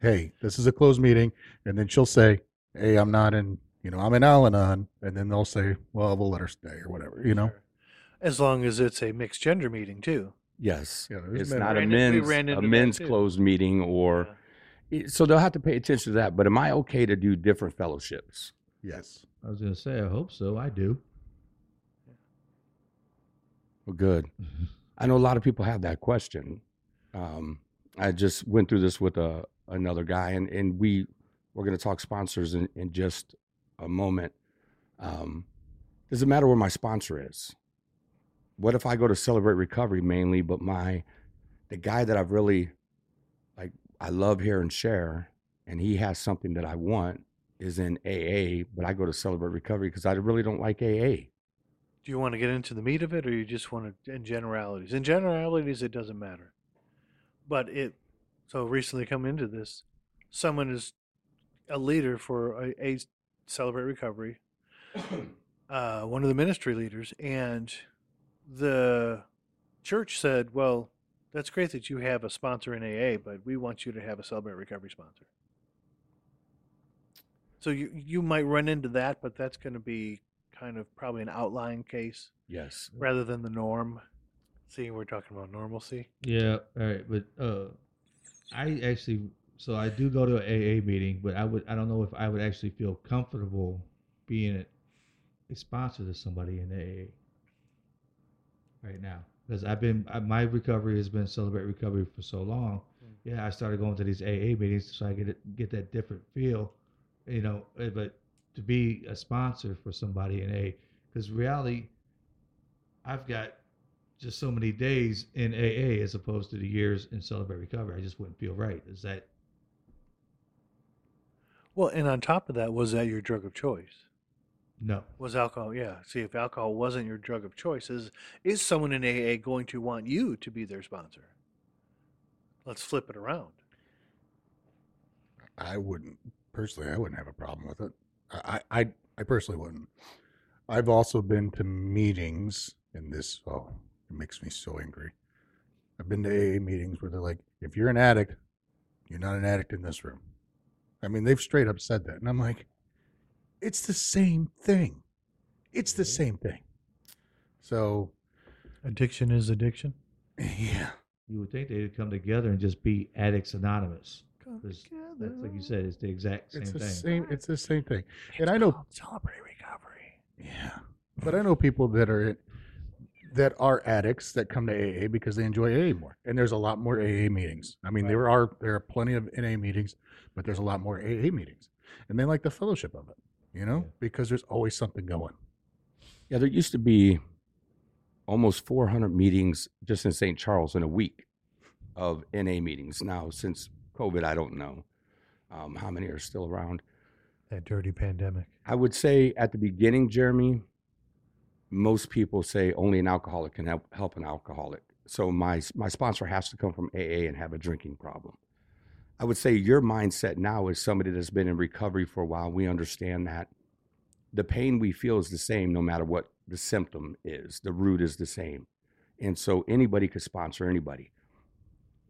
"Hey, this is a closed meeting," and then she'll say, "Hey, I'm not in, you know, I'm in Al-Anon," and then they'll say, "Well, we'll let her stay or whatever," you know. Sure. As long as it's a mixed gender meeting too. Yes, Yeah, it's men- not a Ran men's ran a into that men's closed meeting, or Yeah. so they'll have to pay attention to that. But am I okay to do different fellowships? Yes. I was gonna say, I hope so. I do. Well, good. I know a lot of people have that question. Um, I just went through this with a another guy, and and we we're going to talk sponsors in, in just a moment. Um, does it matter where my sponsor is? What if I go to Celebrate Recovery mainly, but my the guy that I've really like I love here and share, and he has something that I want is in AA, but I go to Celebrate Recovery because I really don't like AA. Do you want to get into the meat of it, or you just want to in generalities? In generalities, it doesn't matter. But it so recently come into this, someone is a leader for a, a celebrate recovery, uh, one of the ministry leaders, and the church said, "Well, that's great that you have a sponsor in AA, but we want you to have a celebrate recovery sponsor." So you you might run into that, but that's going to be kind of probably an outlying case Yes. rather than the norm. See, we're talking about normalcy. Yeah, all right, but uh, I actually, so I do go to an AA meeting, but I would, I don't know if I would actually feel comfortable being a, a sponsor to somebody in AA right now because I've been, I, my recovery has been celebrate recovery for so long. Yeah, I started going to these AA meetings so I get get that different feel, you know. eh, But to be a sponsor for somebody in AA, because reality, I've got just so many days in AA as opposed to the years in Celebrate Recovery. I just wouldn't feel right. Is that Well, and on top of that, was that your drug of choice? no? Was alcohol? Yeah. See, if alcohol wasn't your drug of choice, is is someone in AA going to want you to be their sponsor? Let's flip it around. I wouldn't personally. I wouldn't have a problem with it. I, I, I personally wouldn't. I've also been to meetings, in this oh, it makes me so angry. I've been to AA meetings where they're like, "If you're an addict, you're not an addict in this room." I mean, they've straight up said that, and I'm like, "It's the same thing. It's the same thing." So, Addiction is addiction. yeah, You would think they'd come together and just be Addicts Anonymous. 'Cause That's like you said, it's the exact same it's the thing. same. It's the same thing. And I know celebrate recovery. Yeah, but I know people that are that are addicts that come to AA because they enjoy AA more, and there's a lot more AA meetings. I mean, there are there are plenty of NA meetings, but there's a lot more AA meetings, and they like the fellowship of it, you know, Yeah. because there's always something going. Yeah, there used to be almost 400 meetings just in St. Charles in a week of NA meetings. Now, since COVID, I don't know um, how many are still around. That dirty pandemic. I would say at the beginning, Jeremy, most people say only an alcoholic can help, help an alcoholic. So my my sponsor has to come from AA and have a drinking problem. I would say your mindset now is somebody that's been in recovery for a while. We understand that the pain we feel is the same no matter what the symptom is. The root is the same. And so anybody could sponsor anybody.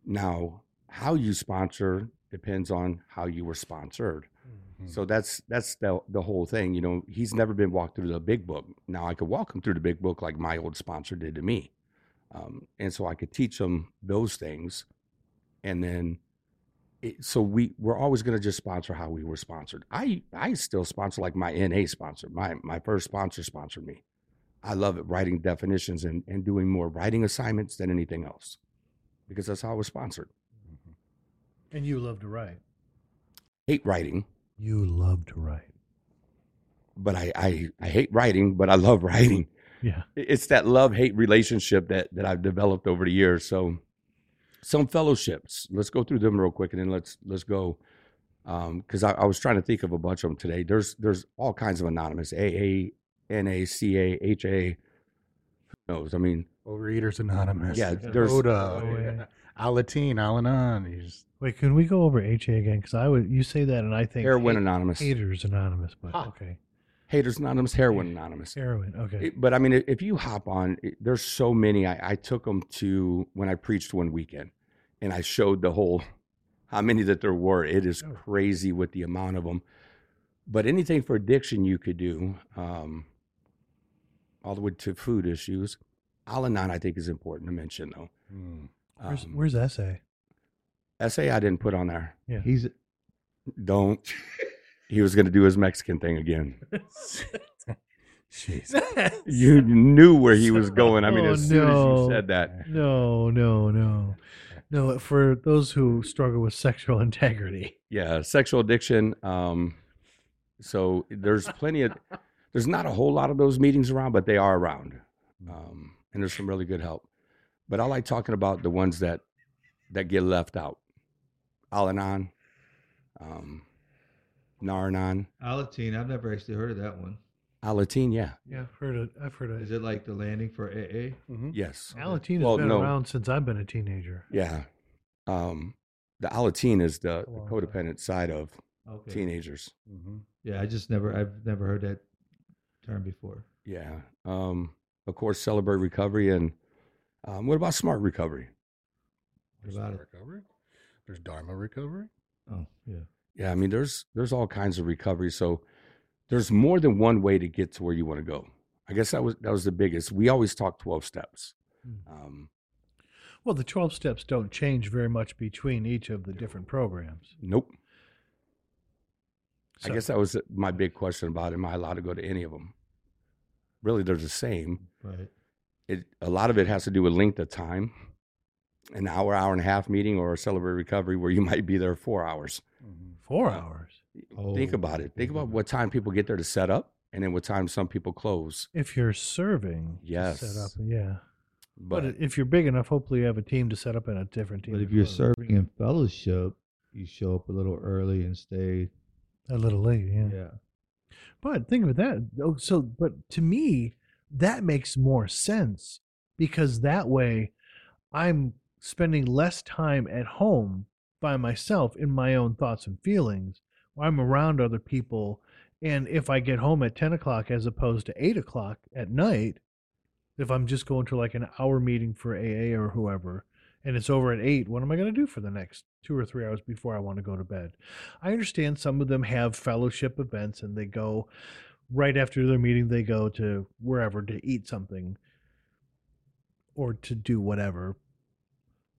Now, how you sponsor depends on how you were sponsored. Hmm. So that's that's the the whole thing. You know, he's never been walked through the big book. Now I could walk him through the big book like my old sponsor did to me, um, and so I could teach him those things, and then. It, so we we're always going to just sponsor how we were sponsored. I I still sponsor like my NA sponsor. My my first sponsor sponsored me. I love it writing definitions and, and doing more writing assignments than anything else, because that's how I was sponsored. And you love to write. Hate writing. You love to write. but I, I I hate writing, but I love writing. Yeah. It's that love hate relationship that that I've developed over the years. So some fellowships. Let's go through them real quick, and then let's let's go. Um, because I, I was trying to think of a bunch of them today. There's there's all kinds of anonymous AA, NA, CA, HA. Who knows? I mean, Overeaters Anonymous. Yeah, Oh, there's- Oda, Alateen, Alanon. He's Wait, can we go over HA again? Because I would you say that and I think Heroin hate- Anonymous, haters anonymous, but Ha. okay, Haters Anonymous, Heroin Anonymous. heroin. Okay, It- but I mean, i- if you hop on, it- there's so many. I, I took them to when I preached one weekend, and I showed the whole how many that there were. It is Oh. crazy with the amount of them. But anything for addiction you could do, um, all the way to food issues. Al-Anon, I think, is important to mention though. mm, where's Um, where's essay? SA I didn't put on there. Yeah. He's Don't. he was going to do his Mexican thing again. jeez. You knew where he was going. I mean, Oh, as soon as you said that, No, no, no, no. For those who struggle with sexual integrity, yeah sexual addiction um so there's plenty of there's not a whole lot of those meetings around but they are around um and there's some really good help but i like talking about the ones that that get left out al-anon um nar-anon Alateen. I've never actually heard of that one. alateen yeah yeah, I've heard it. I've heard Is it. it like the landing for AA? Mhm. yes Alateen has Well, been no. around since I've been a teenager. yeah um the alateen is the, A the long codependent side of Okay. teenagers Mhm. Yeah, I just never. I've never heard that term before. Yeah. Um, of course, celebrate recovery. And um, what about smart recovery? What about it? recovery? There's Dharma recovery. Oh, yeah. Yeah, I mean, there's there's all kinds of recovery. So there's more than one way to get to where you want to go. I guess that was that was the biggest. We always talk twelve steps. Mm. Um, Well, the twelve steps don't change very much between each of the different programs. nope. I guess that was my big question about am I allowed to go to any of them? Really, they're the same. Right. It a lot of it has to do with length of time, an hour, hour and a half meeting, or a celebrate recovery where you might be there four hours. Mm-hmm. four uh, hours. Think Oh, about it. Think about what time people get there to set up, and then what time some people close. If you're serving, Yes. set up, yeah. But, But, if you're big enough, hopefully you have a team to set up and a different team. But if you're close. serving in fellowship, you show up a little early and stay. a little late, yeah. Yeah. But think of that. Oh, so, but to me, that makes more sense because that way I'm spending less time at home by myself in my own thoughts and feelings. I'm around other people. And if I get home at 10 o'clock as opposed to 8 o'clock at night, if I'm just going to like an hour meeting for AA or whoever, and it's over at 8, what am I going to do for the next two or three hours before I want to go to bed? I understand some of them have fellowship events and they go right after their meeting, they go to wherever to eat something or to do whatever.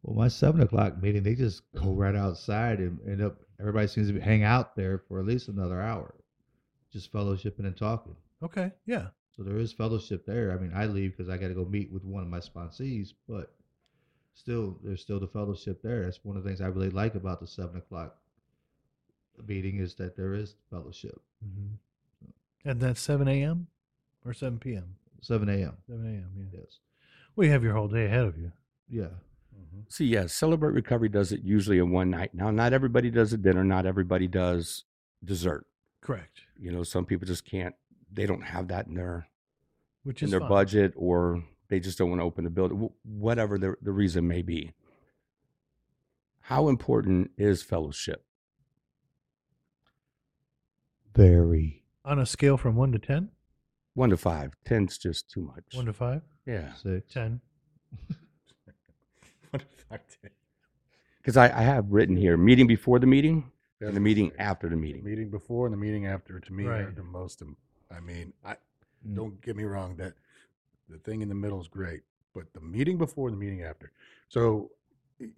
Well, my seven o'clock meeting, they just go right outside and end up. Everybody seems to be, hang out there for at least another hour, just fellowshipping and talking. Okay, yeah. So there is fellowship there. I mean, I leave because I got to go meet with one of my sponsees, but still, there's still the fellowship there. That's one of the things I really like about the seven o'clock meeting is that there is fellowship. Mm-hmm. And that's 7 a.m. or 7 p.m.? Seven a.m. 7 a.m., yeah. Yes. Well, you have your whole day ahead of you. Yeah. Mm-hmm. see, yeah, celebrate recovery does it usually in one night. Now, not everybody does a dinner. Not everybody does dessert. Correct. You know, some people just can't. They don't have that in their Which in their fine. budget, or they just don't want to open the building. Whatever the the reason may be. How important is fellowship? Very. On a scale from 1 to 10? One to five. Ten's just too much. 1 to 5? yeah, Six. 10. What if I did? because I, I have written here meeting before the meeting and the meeting right. after the The meeting. meeting before and the meeting after, to me, are Right. the most. im- I mean, I Mm. don't get me wrong that the thing in the middle is great, but the meeting before and the meeting after. So, i-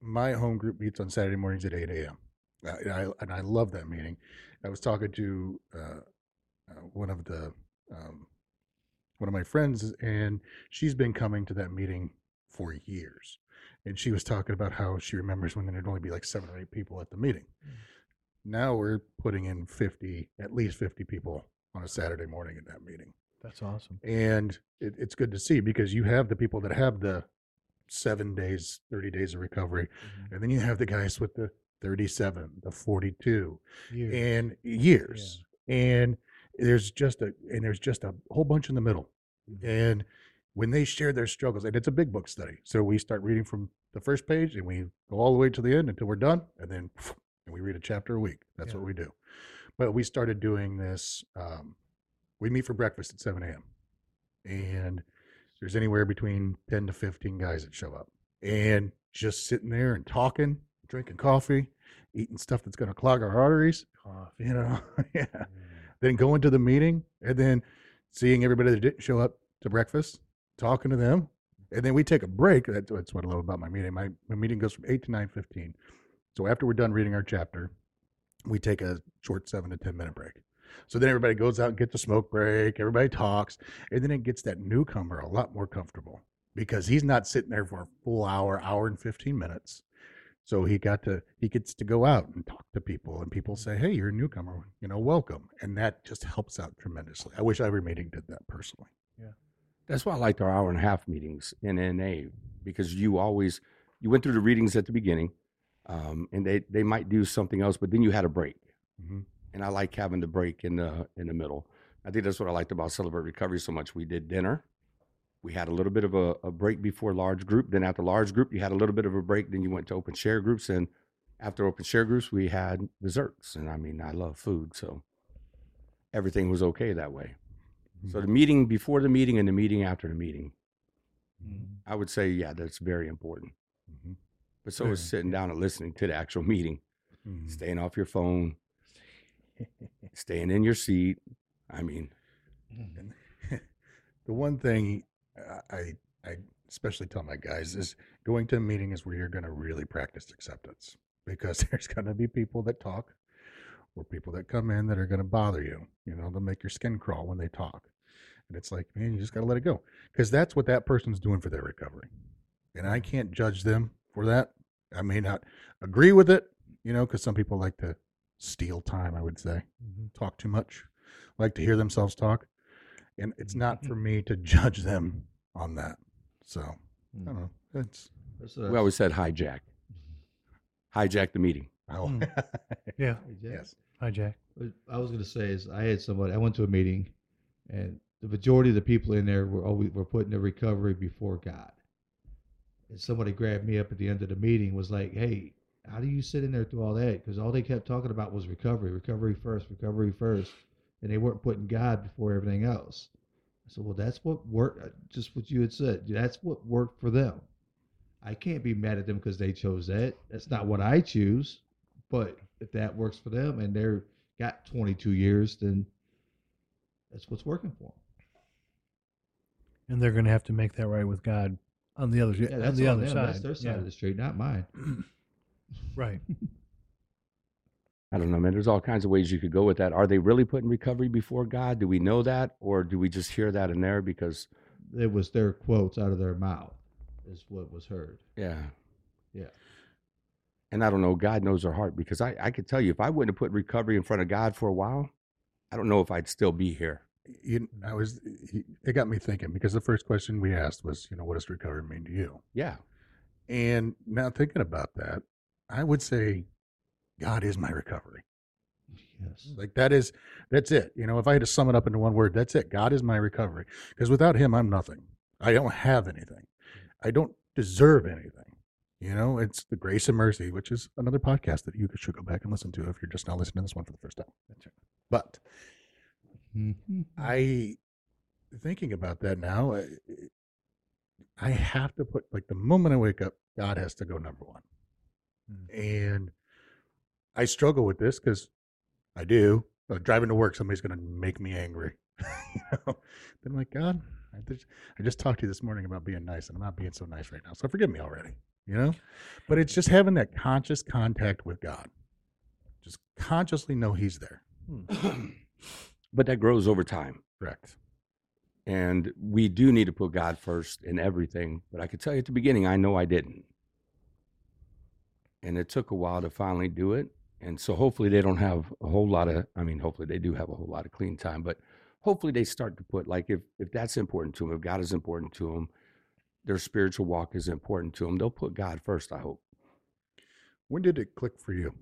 my home group meets on Saturday mornings at eight a.m. Uh, and I and I love that meeting. I was talking to uh, uh, one of the um, one of my friends, and she's been coming to that meeting for years. And she was talking about how she remembers when there'd only be like seven or eight people at the meeting. Now we're putting in 50, at least 50 people on a Saturday morning in that meeting. That's awesome. And it, it's good to see because you have the people that have the seven days, 30 days of recovery. Mm-hmm. And then you have the guys with the 37, to 42 Years. and years. And there's just a, and there's just a whole bunch in the middle. Mhm. And when they share their struggles, and it's a big book study. So we start reading from the first page and we go all the way to the end until we're done. And then and we read a chapter a week. That's Yeah. what we do. But we started doing this. Um, we meet for breakfast at 7 a.m. And there's anywhere between 10 to 15 guys that show up. And just sitting there and talking, drinking coffee, eating stuff that's going to clog our arteries, Coffee. you know? yeah. Mm. Then going to the meeting and then seeing everybody that didn't show up to breakfast, talking to them. And then we take a break. That's, that's what I love about my meeting. My, my meeting goes from 8 to 9.15. So after we're done reading our chapter, we take a short seven to 10 minute break. So then everybody goes out and gets a smoke break. Everybody talks. And then it gets that newcomer a lot more comfortable because he's not sitting there for a full hour, hour and 15 minutes. So he got to, he gets to go out and talk to people and people say, Hey, you're a newcomer, you know, welcome. And that just helps out tremendously. I wish every meeting did that personally. Yeah, that's why I liked our hour and a half meetings in NA because you always you went through the readings at the beginning, um, and they they might do something else, but then you had a break, Mhm. and I like having the break in the in the middle. I think that's what I liked about Celebrate Recovery so much. We did dinner, we had a little bit of a, a break before large group. Then after large group, you had a little bit of a break. Then you went to open share groups, and after open share groups, we had desserts. And I mean, I love food, so everything was okay that way. So the meeting before the meeting and the meeting after the meeting, I would say, yeah, that's very important. Mhm. But so is sitting down and listening to the actual meeting, Mhm. staying off your phone, staying in your seat. I mean, And the one thing I- I, especially tell my guys is going to a meeting is where you're going to really practice acceptance because there's going to be people that talk or people that come in that are going to bother you. You know, they'll make your skin crawl when they talk. And it's like, man, you just got to let it go because that's what that person's doing for their recovery. And I can't judge them for that. I may not agree with it, you know, because some people like to steal time, I would say Mhm. talk too much, like to hear themselves talk. And it's not for me to judge them on that. So I don't know. It's That's a- we always said hijack, hijack the meeting. oh, Mm. Yeah. Hey, Jack. yes. Hi, Jack. What I was going to say is I had somebody. I went to a meeting, and the majority of the people in there were always were putting their recovery before God. And somebody grabbed me up at the end of the meeting, was like, "Hey, how do you sit in there through all that? Because all they kept talking about was recovery, recovery first, recovery first, and they weren't putting God before everything else." I said, "Well, that's what worked. Uh, just what you had said. That's what worked for them. I can't be mad at them because they chose that. That's not what I choose." But if that works for them and they're got 22 years, then that's what's working for them. And they're going to have to make that right with God on the other Yeah, on the other them. side. That's their side Yeah. of the street, not mine. Right. I don't know, man. There's all kinds of ways you could go with that. Are they really putting recovery before God? Do we know that, or do we just hear that in there because, It was their quotes out of their mouth, is what was heard. yeah, Yeah. And I don't know. God knows our heart because I I could tell you if I wouldn't have put recovery in front of God for a while, I don't know if I'd still be here. You, I was. It got me thinking because the first question we asked was, you know, what does recovery mean to you? Yeah. And now thinking about that, I would say, God is my recovery. Yes. Like that is, that's it. You know, if I had to sum it up into one word, that's it. God is my recovery. Because without Him, I'm nothing. I don't have anything. I don't deserve anything. You know, it's the grace and mercy, which is another podcast that you should go back and listen to if you're just now listening to this one for the first time. But Mhm. I, thinking about that now, I, I have to put like the moment I wake up, God has to go number one, and I struggle with this because I do. Uh, driving to work, somebody's going to make me angry. you know? Then I'm like, God, I just, I just talked to you this morning about being nice, and I'm not being so nice right now. So forgive me already. You know, but it's just having that conscious contact with God. Just consciously know He's there. but that grows over time. Correct. And we do need to put God first in everything. But I could tell you at the beginning, I know I didn't. And it took a while to finally do it. And so hopefully they don't have a whole lot of, I mean, hopefully they do have a whole lot of clean time, but hopefully they start to put, like, if, if that's important to them, if God is important to them, their spiritual walk is important to them, they'll put God first, I hope. When did it click for you?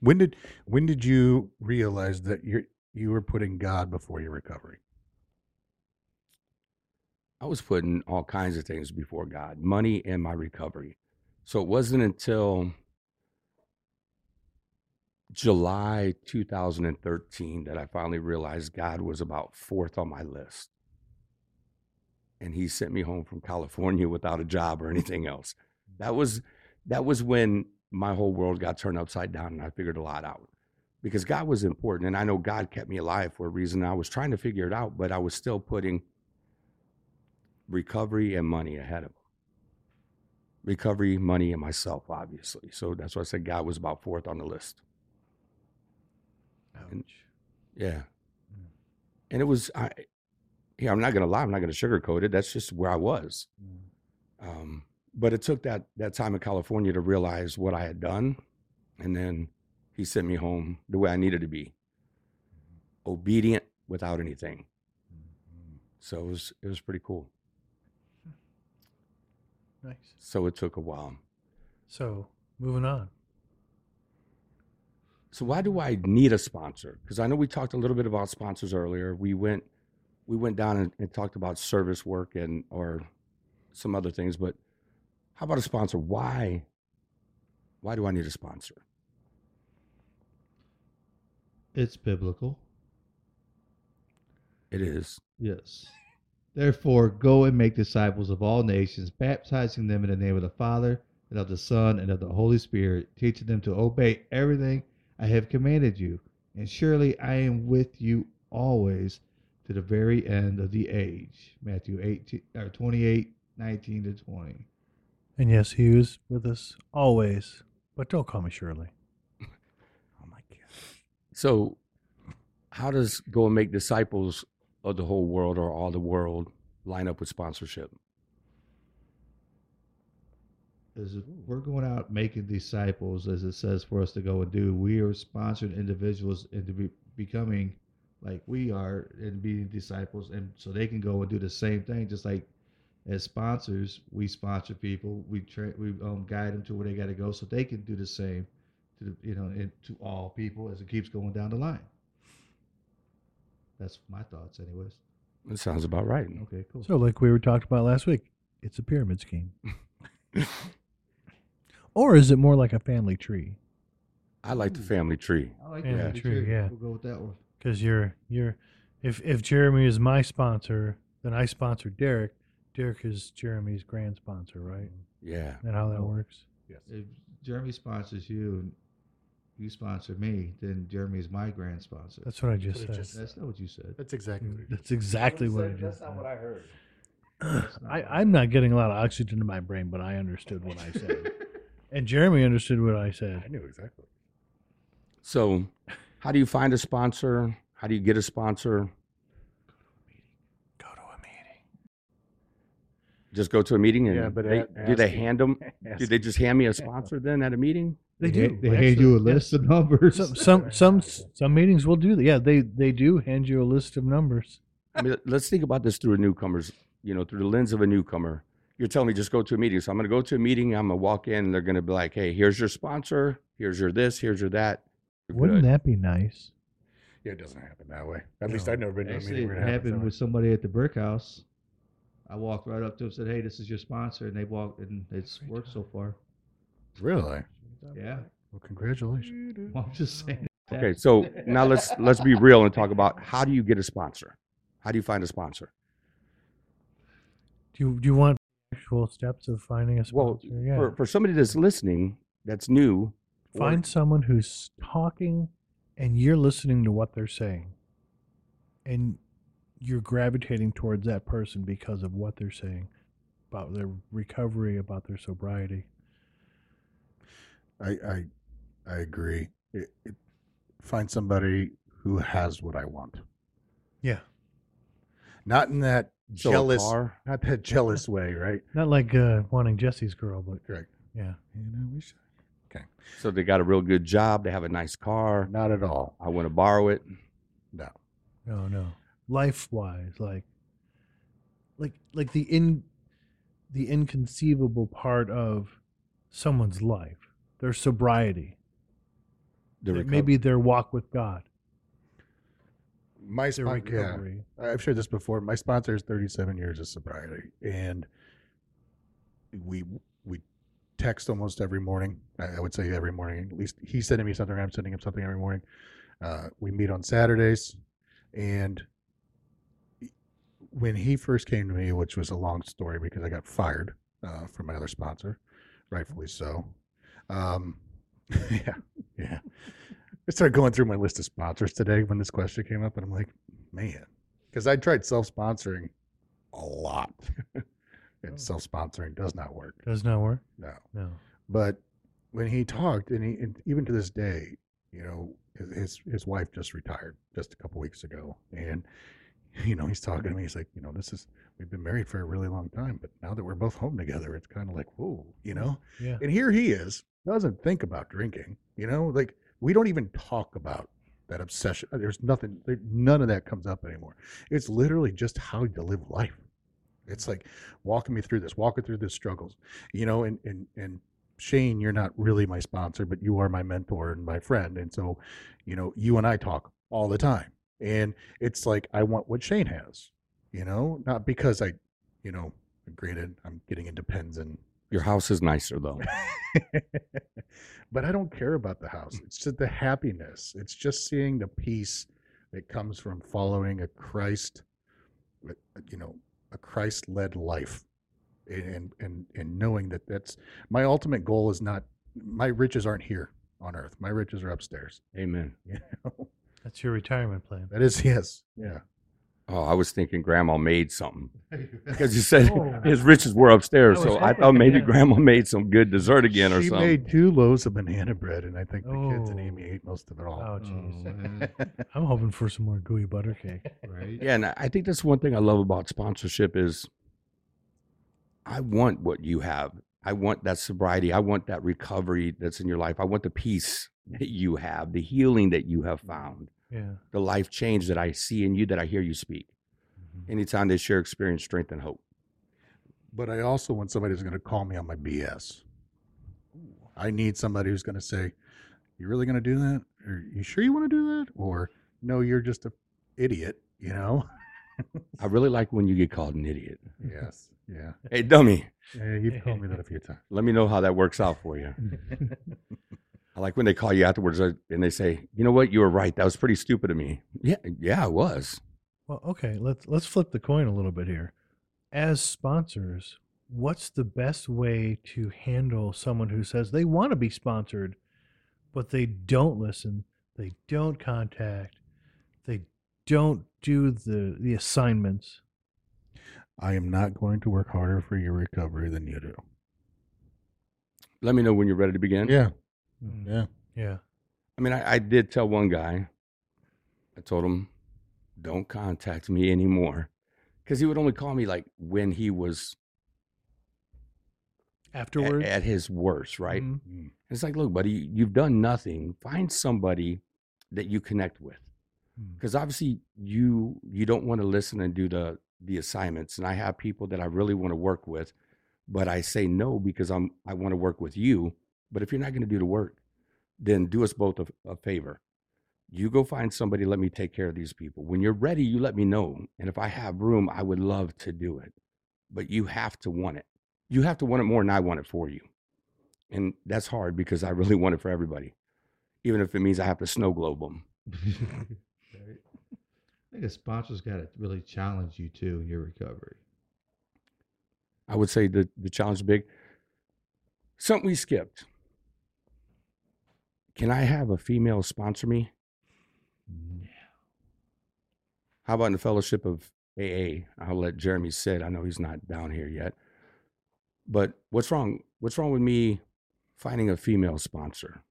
When did when did you realize that you you were putting God before your recovery? I was putting all kinds of things before God, money and my recovery. So it wasn't until July 2013 that I finally realized God was about fourth on my list. And he sent me home from California without a job or anything else. That was that was when my whole world got turned upside down and I figured a lot out. Because God was important and I know God kept me alive for a reason. I was trying to figure it out, but I was still putting recovery and money ahead of him. Recovery, money, and myself, obviously. So that's why I said God was about fourth on the list. And- Yeah. Hmm. And it was, I, yeah, I'm not going to lie. I'm not going to sugarcoat it. That's just where I was. Hmm. Um, but it took that, that time in California to realize what I had done. And then he sent me home the way I needed to be mm-hmm. obedient without anything. Mm-hmm. So it was, it was pretty cool. Hmm. Nice. So it took a while. So moving on. So why do I need a sponsor? Because I know we talked a little bit about sponsors earlier. We went we went down and, and talked about service work and or some other things, but how about a sponsor? Why why do I need a sponsor? It's biblical. It is. Yes. Therefore, go and make disciples of all nations, baptizing them in the name of the Father, and of the Son, and of the Holy Spirit, teaching them to obey everything I have commanded you. And surely I am with you always to the very end of the age. Matthew 18, or uh, 28, 19 to 20. And yes, he was with us always. But don't call me Shirley. Oh my God. So how does go and make disciples of the whole world or all the world line up with sponsorship? As we're going out making disciples, as it says for us to go and do, we are sponsoring individuals into be, becoming like we are and being disciples, and so they can go and do the same thing. Just like as sponsors, we sponsor people, we tra- we um, guide them to where they got to go, so they can do the same to the, you know and to all people as it keeps going down the line. That's my thoughts, anyways. That sounds about right. Okay, cool. So, like we were talked about last week, it's a pyramid scheme. or is it more like a family tree? I like the family tree. I like Yeah, that. true, yeah. We'll go with that one. Because you're you're if if Jeremy is my sponsor, then I sponsor Derek. Derek is Jeremy's grand sponsor, right? Mm-hmm. Yeah. And how that Oh. works? Yes. if Jeremy sponsors you and you sponsor me, then Jeremy is my grand sponsor. That's what I just That's what said. it just- That's not what you said. That's exactly what it is. That's exactly what I just said. Not what I heard. I, I'm not getting a lot of oxygen to my brain, but I understood what I said. and Jeremy understood what I said. I knew exactly. So, how do you find a sponsor? How do you get a sponsor? Go to a meeting. Just go to a meeting and Yeah, but they, a- do they ask- hand them? ask Do they just hand me a sponsor then at a meeting? They ha- do. They hand you a actually, list yes. of numbers. Some some some some meetings will do that. Yeah, they they do hand you a list of numbers. I mean, let's think about this through a newcomer's, you know, through the lens of a newcomer. You're telling me just go to a meeting. So I'm going to go to a meeting. I'm going to walk in. And they're going to be like, "Hey, here's your sponsor. Here's your this. Here's your that." You're Wouldn't good. that be nice? Yeah, it doesn't happen that way. At least I've never been to a meeting it where it happened that with somebody at the brick house. I walked right up to him and said, "Hey, this is your sponsor," and they walked, and it's worked so far. Really? Yeah, Well, congratulations. well, I'm just saying. that. Okay, so now let's let's be real and talk about how do you get a sponsor? How do you find a sponsor? Do you do you want actual steps of finding a Well, sponsor? yeah. for, for somebody that's listening, that's new, or- Find someone who's talking and you're listening to what they're saying. And you're gravitating towards that person because of what they're saying about their recovery, about their sobriety. I I I agree. It, it, find somebody who has what I want. Yeah. Not in that So a jealous, car? not that jealous way, right? Not like uh, wanting Jesse's girl, but Correct. yeah. You know, we should. Okay. So they got a real good job. They have a nice car. Not at all. I want to borrow it. No. No, no. Life wise, like like like the in the inconceivable part of someone's life, their sobriety, The that reco- maybe their walk with God, My their spon- yeah. recovery. I've shared this before. My sponsor is 37 years of sobriety, and we we text almost every morning. I, I would say every morning. At least he's sending me something. I'm sending him something every morning. Uh, we meet on Saturdays, and when he first came to me, which was a long story because I got fired uh, from my other sponsor, rightfully so. Um, yeah, yeah. I started going through my list of sponsors today when this question came up, and I'm like, man, because I tried self-sponsoring a lot, Oh. and self-sponsoring does not work. Does not work. No, No. but when he talked, and he, and even to this day, you know, his- his his wife just retired just a couple weeks ago, and you know, he's talking to me. He's like, you know, this is we've been married for a really long time, but now that we're both home together, it's kind of like, whoa, you know. Yeah. And here he is, doesn't think about drinking, you know, like we don't even talk about that obsession. Uh, there's nothing, there, none of that comes up anymore. It's literally just how to live life. It's like walking me through this, walking through the struggles, you know, and, and, and Shane, you're not really my sponsor, but you are my mentor and my friend. And so, you know, you and I talk all the time. And it's like, I want what Shane has, you know, not because I, you know, granted, I'm getting into pens and Your house is nicer though. but I don't care about the house. It's just the happiness. It's just seeing the peace that comes from following a Christ, uh, you know, a Christ-led life, and and and knowing that that's my ultimate goal is not my riches aren't here on earth. My riches are upstairs. Amen. You know? That's your retirement plan. That is yes, yeah. Oh, I was thinking grandma made something because you said Oh. his riches were upstairs. I So I hoping, thought maybe yeah. grandma made some good dessert again or she something. made two loaves of banana bread, and I think the kids and Oh. Amy ate most of it all. Oh, jeez. Oh. I'm hoping for some more gooey butter cake. right? Yeah, and I think that's one thing I love about sponsorship is I want what you have. I want that sobriety. I want that recovery that's in your life. I want the peace that you have, the healing that you have found, Yeah. the life change that I see in you that I hear you speak. Mm-hmm. Anytime they share experience, strength, and hope. But I also want somebody who's going to call me on my BS. I need somebody who's going to say, "You really going to do that? Are you sure you want to do that?" Or, "No, you're just a idiot." You know? I really like when you get called an idiot. yes. Yeah. Hey, dummy, Yeah. You've called me that a few times. let me know how that works out for you. I like when they call you afterwards uh, and they say, you know what, you were right. That was pretty stupid of me. Yeah, yeah, it was. Well, okay, let's let's flip the coin a little bit here. As sponsors, what's the best way to handle someone who says they want to be sponsored, but they don't listen, they don't contact, they don't do the the assignments? I am not going to work harder for your recovery than you do. Let me know when you're ready to begin. Yeah. Mm. Yeah. Yeah. I mean, I, I did tell one guy, I told him, don't contact me anymore. Because he would only call me like when he was Afterwards, at his worst, right? Mhm. Mm. It's like, look, buddy, you've done nothing. Find somebody that you connect with. Mm. Because obviously you you don't want to listen and do the the assignments. And I have people that I really want to work with, but I say no because I'm I want to work with you. But if you're not going to do the work, then do us both a, a favor. You go find somebody, let me take care of these people. When you're ready, you let me know. And if I have room, I would love to do it. But you have to want it. You have to want it more than I want it for you. And that's hard because I really want it for everybody, even if it means I have to snow globe them. Right. I think a sponsor's got to really challenge you too in your recovery. I would say the, the challenge is big. Something we skipped. Can I have a female sponsor me? No. How about in the fellowship of AA? I'll let Jeremy sit. I know he's not down here yet. But what's wrong? What's wrong with me finding a female sponsor?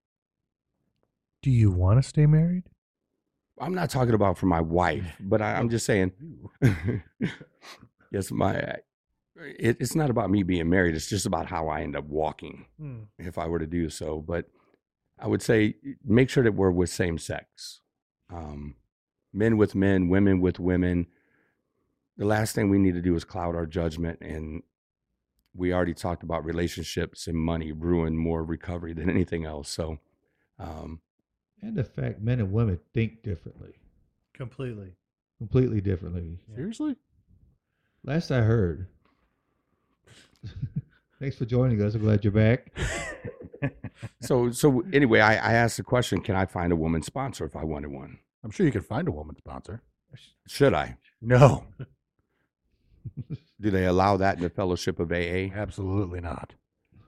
do you want to stay married? I'm not talking about for my wife, but I, I'm just saying. yes, my It, it's not about me being married. It's just about how I end up walking Hmm. if I were to do so. But I would say make sure that we're with same sex, um, men with men, women with women. The last thing we need to do is cloud our judgment. And we already talked about relationships and money ruin more recovery than anything else. So, um, And the fact men and women think differently, Completely. completely differently. Seriously? Last I heard. Thanks for joining us. I'm glad you're back. so, so anyway, I, I asked the question: Can I find a woman sponsor if I wanted one? I'm sure you could find a woman sponsor. Should I? No, Do they allow that in the Fellowship of AA? absolutely not.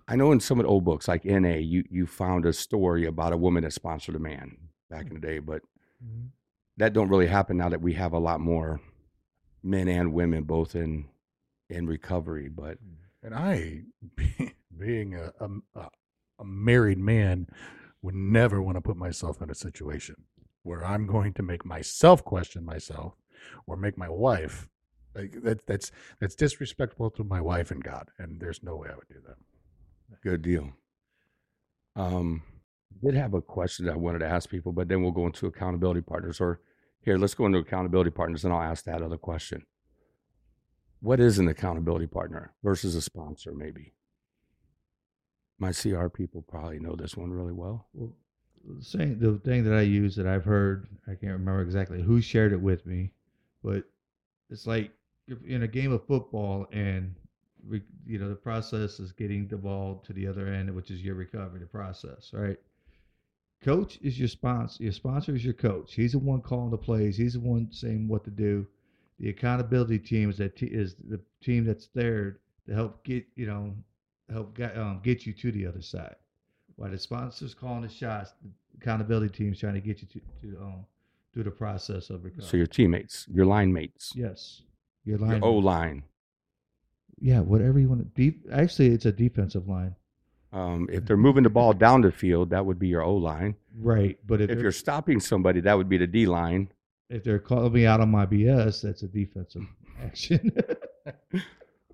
I know in some of the old books, like NA, you you found a story about a woman that sponsored a man back in the day, but Mhm. that don't really happen now that we have a lot more men and women both in in recovery. But And I, be- being a, a, a- married man, would never want to put myself in a situation where I'm going to make myself question myself or make my wife. Like that, that's that's disrespectful to my wife and God, and there's no way I would do that. good deal. Um, did have a question that I wanted to ask people, but then we'll go into accountability partners. Or here, let's go into accountability partners, and I'll ask that other question. What is an accountability partner versus a sponsor? Maybe my CR people probably know this one really well. Well, the the thing that I use that I've heard, I can't remember exactly who shared it with me, but it's like in a game of football and re, you know the process is getting the ball to the other end, which is your recovery, process, right? Coach is your sponsor. Your sponsor is your coach. He's the one calling the plays. He's the one saying what to do. The accountability team is that te- is the team that's there to help get you know help get, um, get you to the other side. While the sponsors calling the shots, the accountability team's trying to get you to, to um, through the process of recovery. So your teammates, your line mates, yes, your your line. O line. yeah, whatever you want to. Deep. Actually, it's a defensive line. Um, if they're moving the ball down the field, that would be your O line. Right, but if, If you're stopping somebody, that would be the D line. if they're calling me out on my BS, that's a defensive action.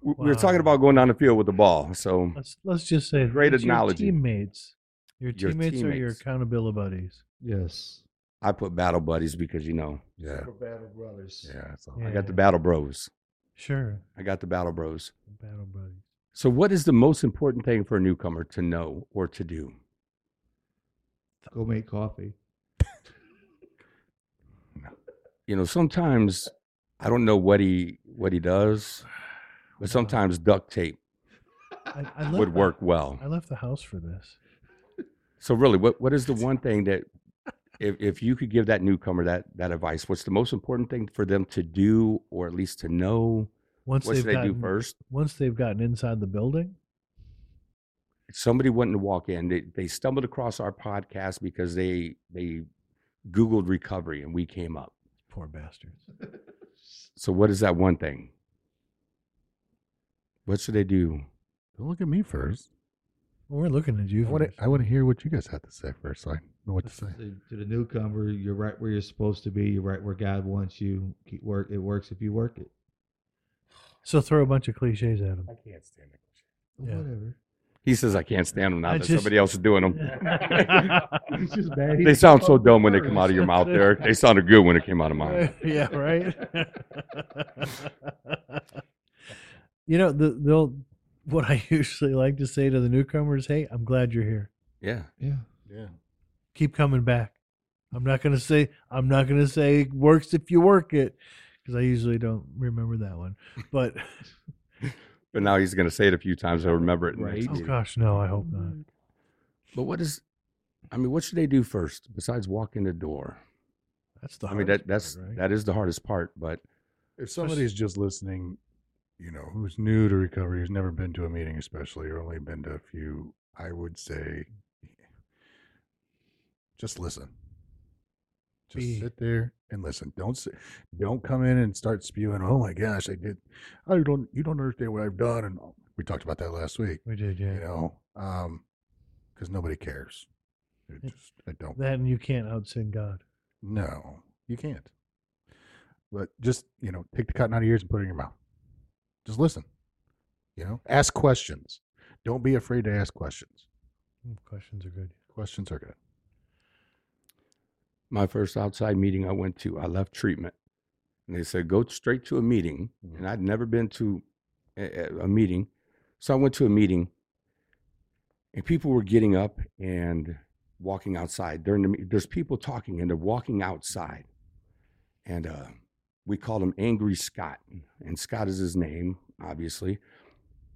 We we were talking about going down the field with the ball. So Let's let's just say Great it's your teammates. Your Your teammates are your accountability buddies. yes. I put battle buddies because you know Yeah, battle brothers. yeah. That's all. I got the battle bros. Sure. I got the battle bros. Battle buddies. So, what is the most important thing for a newcomer to know or to do? Go make coffee. You know, sometimes I don't know what he what he does, but sometimes duct tape I, I would the- work well. I left the house for this. So, really, what what is the one thing that if if you could give that newcomer that that advice, what's the most important thing for them to do, or at least to know? Once What they've they gotten, do first? Once they've gotten inside the building, somebody wanting to walk in they, they stumbled across our podcast because they they googled recovery and we came up poor bastards. so what is that one thing what should I do Don't look at me first. Well, we're looking at you. I want first. to. I want to hear what you guys have to say first, so I know what to say. To, to the newcomer, you're right where you're supposed to be. You're right where God wants you. Keep work. It works if you work it. So throw a bunch of cliches at him. I can't stand it. Yeah. Whatever. he says i can't stand them now I that just- somebody else is doing them He's just bad. they sound so dumb when they come out of your mouth derek they sounded good when it came out of mine yeah, right. you know, the, they'll. What I usually like to say to the newcomers, "Hey, I'm glad you're here. yeah Yeah. Yeah. Keep coming back." I'm not gonna say. I'm not gonna say it works if you work it, because I usually don't remember that one. But but now he's going to say it a few times i'll remember it Right. oh gosh, no, I hope not. Mm. but what is i mean what should they do first besides walk in the door That's the. i mean that that's part, right? that is the hardest part but If somebody's just listening, you know, who's new to recovery, who's never been to a meeting, especially, or only been to a few, I would say, just listen. Just Be- sit there and listen. Don't say, don't come in and start spewing. Oh my gosh, I did. I don't. You don't understand what I've done. And we talked about that last week. we did, yeah. You know, um, because nobody cares. It just, I don't. That and you can't outsing God. No, you can't. But just, you know, take the cotton out of your ears and put it in your mouth. Just listen. You know, ask questions. Don't be afraid to ask questions. Mm, Questions are good. Questions are good. My first outside meeting I went to, I left treatment, and they said go straight to a meeting, Mhm. and I'd never been to a, a- a meeting, so I went to a meeting, and people were getting up and walking outside during the. There's people talking, and they're walking outside, and uh, we called him Angry Scott, and Scott is his name, obviously,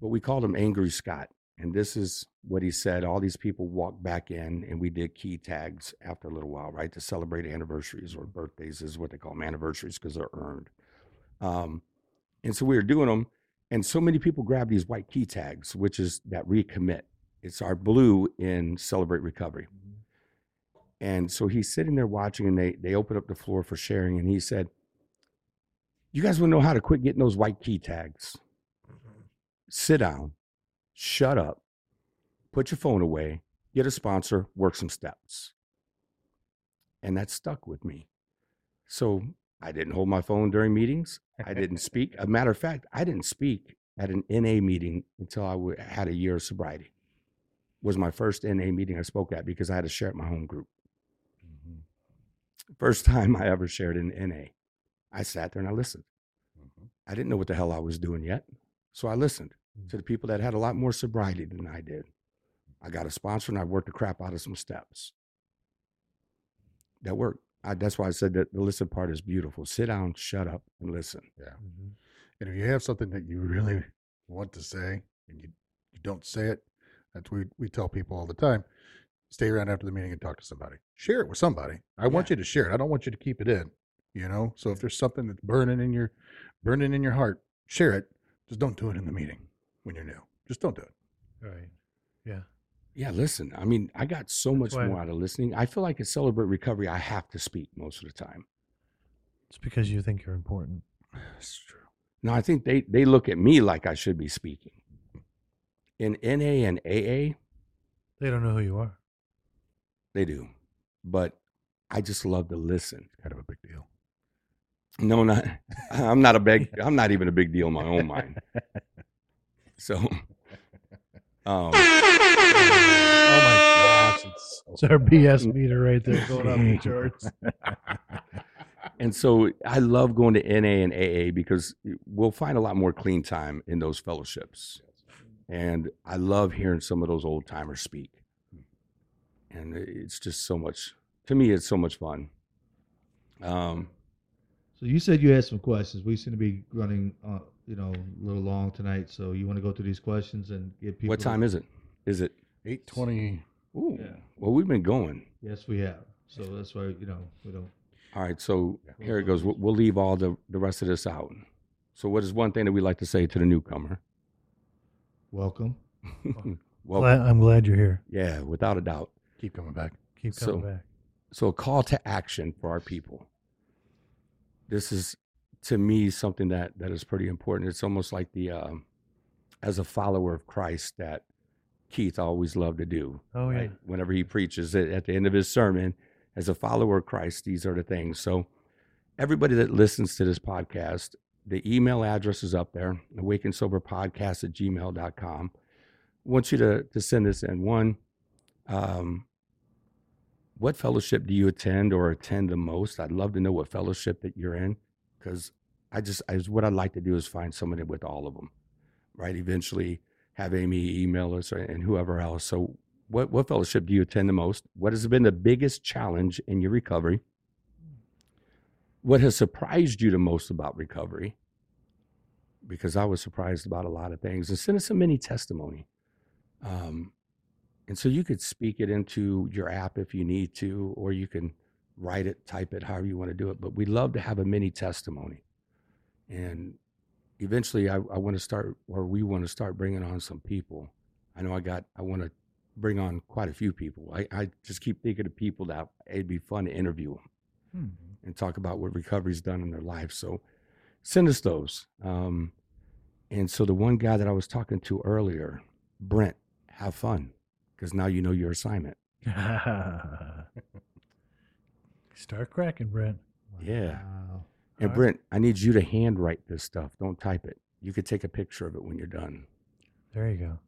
but we called him Angry Scott. And this is what he said. All these people walked back in, and we did key tags after a little while, right, to celebrate anniversaries or birthdays is what they call them anniversaries because they're earned. Um, and so we were doing them, and so many people grabbed these white key tags, which is that recommit. It's our blue in Celebrate Recovery. And so he's sitting there watching, and they they open up the floor for sharing, and he said, "You guys to know how to quit getting those white key tags? Mm-hmm. Sit down, shut up, put your phone away, get a sponsor, work some steps." And that stuck with me. So I didn't hold my phone during meetings. I didn't speak. A matter of fact, I didn't speak at an NA meeting until I w- had a year of sobriety. Was my first NA meeting I spoke at because I had to share at my home group. Mm-hmm. First time I ever shared in NA. I sat there and I listened. I didn't know what the hell I was doing yet. So I listened to the people that had a lot more sobriety than I did. I got a sponsor and I worked the crap out of some steps. That worked. I, that's why I said that the listen part is beautiful. Sit down, shut up, and listen. Mhm. And if you have something that you really want to say and you, you don't say it, that's we we tell people all the time. Stay around after the meeting and talk to somebody. Share it with somebody. I want you to share it. I don't want you to keep it in. You know. So if there's something that's burning in your burning in your heart, share it. Just don't do it in the meeting when you're new. Just don't do it. Right. Yeah. Yeah, listen. I mean, I got so much That's why- more out of listening. I feel like at Celebrate Recovery, I have to speak most of the time. It's because you think you're important. That's true. No, I think they, they look at me like I should be speaking. In NA and AA, They don't know who you are. they do. But I just love to listen. Kind of a big deal. No, not I'm not a big I'm not even a big deal in my own mind. So um Oh my gosh! It's It's our BS meter right there going off the charts. and so I love going to NA and AA because we'll find a lot more clean time in those fellowships. And I love hearing some of those old timers speak. And it's just so much to me it's so much fun. Um So you said you had some questions. We seem to be running, uh, you know, a little long tonight. So you want to go through these questions and get people. what time is it? Is it eight twenty. Ooh. Yeah. Well, we've been going. Yes, we have. So that's why you know we don't. All right, so here it goes. We'll, we'll leave all the, the rest of this out. So, what is one thing that we like to say to the newcomer? Welcome. well, Glad, I'm glad you're here. yeah, without a doubt. Keep coming back. Keep coming So- back. So, a call to action for our people. This is, to me, something that that is pretty important. It's almost like the, um, as a follower of Christ, that Keith always loved to do. Oh yeah. right? Whenever he preaches it at the end of his sermon, as a follower of Christ, these are the things. So, everybody that listens to this podcast, the email address is up there, awake and sober podcast at gmail.com. I want you to, to send this in. One, um, what fellowship do you attend or attend the most? I'd love to know what fellowship that you're in because I just, I, what I'd like to do is find somebody with all of them, right? Eventually have Amy email us or, and whoever else. So, what, what fellowship do you attend the most? What has been the biggest challenge in your recovery? What has surprised you the most about recovery? Because I was surprised about a lot of things. And send us a mini testimony. Um, and so you could speak it into your app if you need to, or you can write it, type it, however you want to do it. But we'd love to have a mini testimony. And eventually, I, I want to start, or we want to start bringing on some people. I know I got, I want to bring on quite a few people. I, I just keep thinking of people that it'd be fun to interview them Hmm. and talk about what recovery's done in their life. So send us those. Um, and so the one guy that I was talking to earlier, Brent, have fun because now you know your assignment. Start cracking, Brent. Yeah. And Alright. Brent, I need you to handwrite this stuff. Don't type it. You could take a picture of it when you're done. There you go.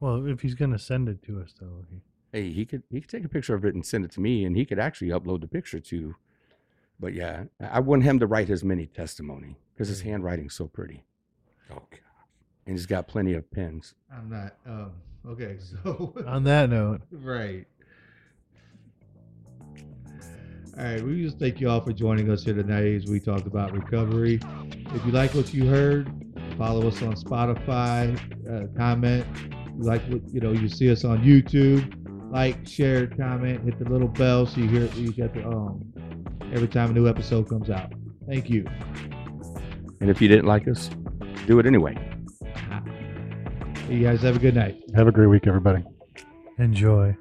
Well, if he's gonna send it to us, though, he, Hey, he could he could take a picture of it and send it to me, and he could actually upload the picture to. But yeah, I I want him to write his mini testimony because his handwriting's so pretty. Oh God! And he's got plenty of pins. I'm not. Um, okay, so on that note, right. All right, we just thank you all for joining us here tonight as we talked about recovery. If you like what you heard, follow us on Spotify, uh, comment. Like what you know, you see us on YouTube. Like, share, comment, hit the little bell so you hear you get the um every time a new episode comes out. Thank you. And if you didn't like us, do it anyway. You guys have a good night. Have a great week, everybody. enjoy.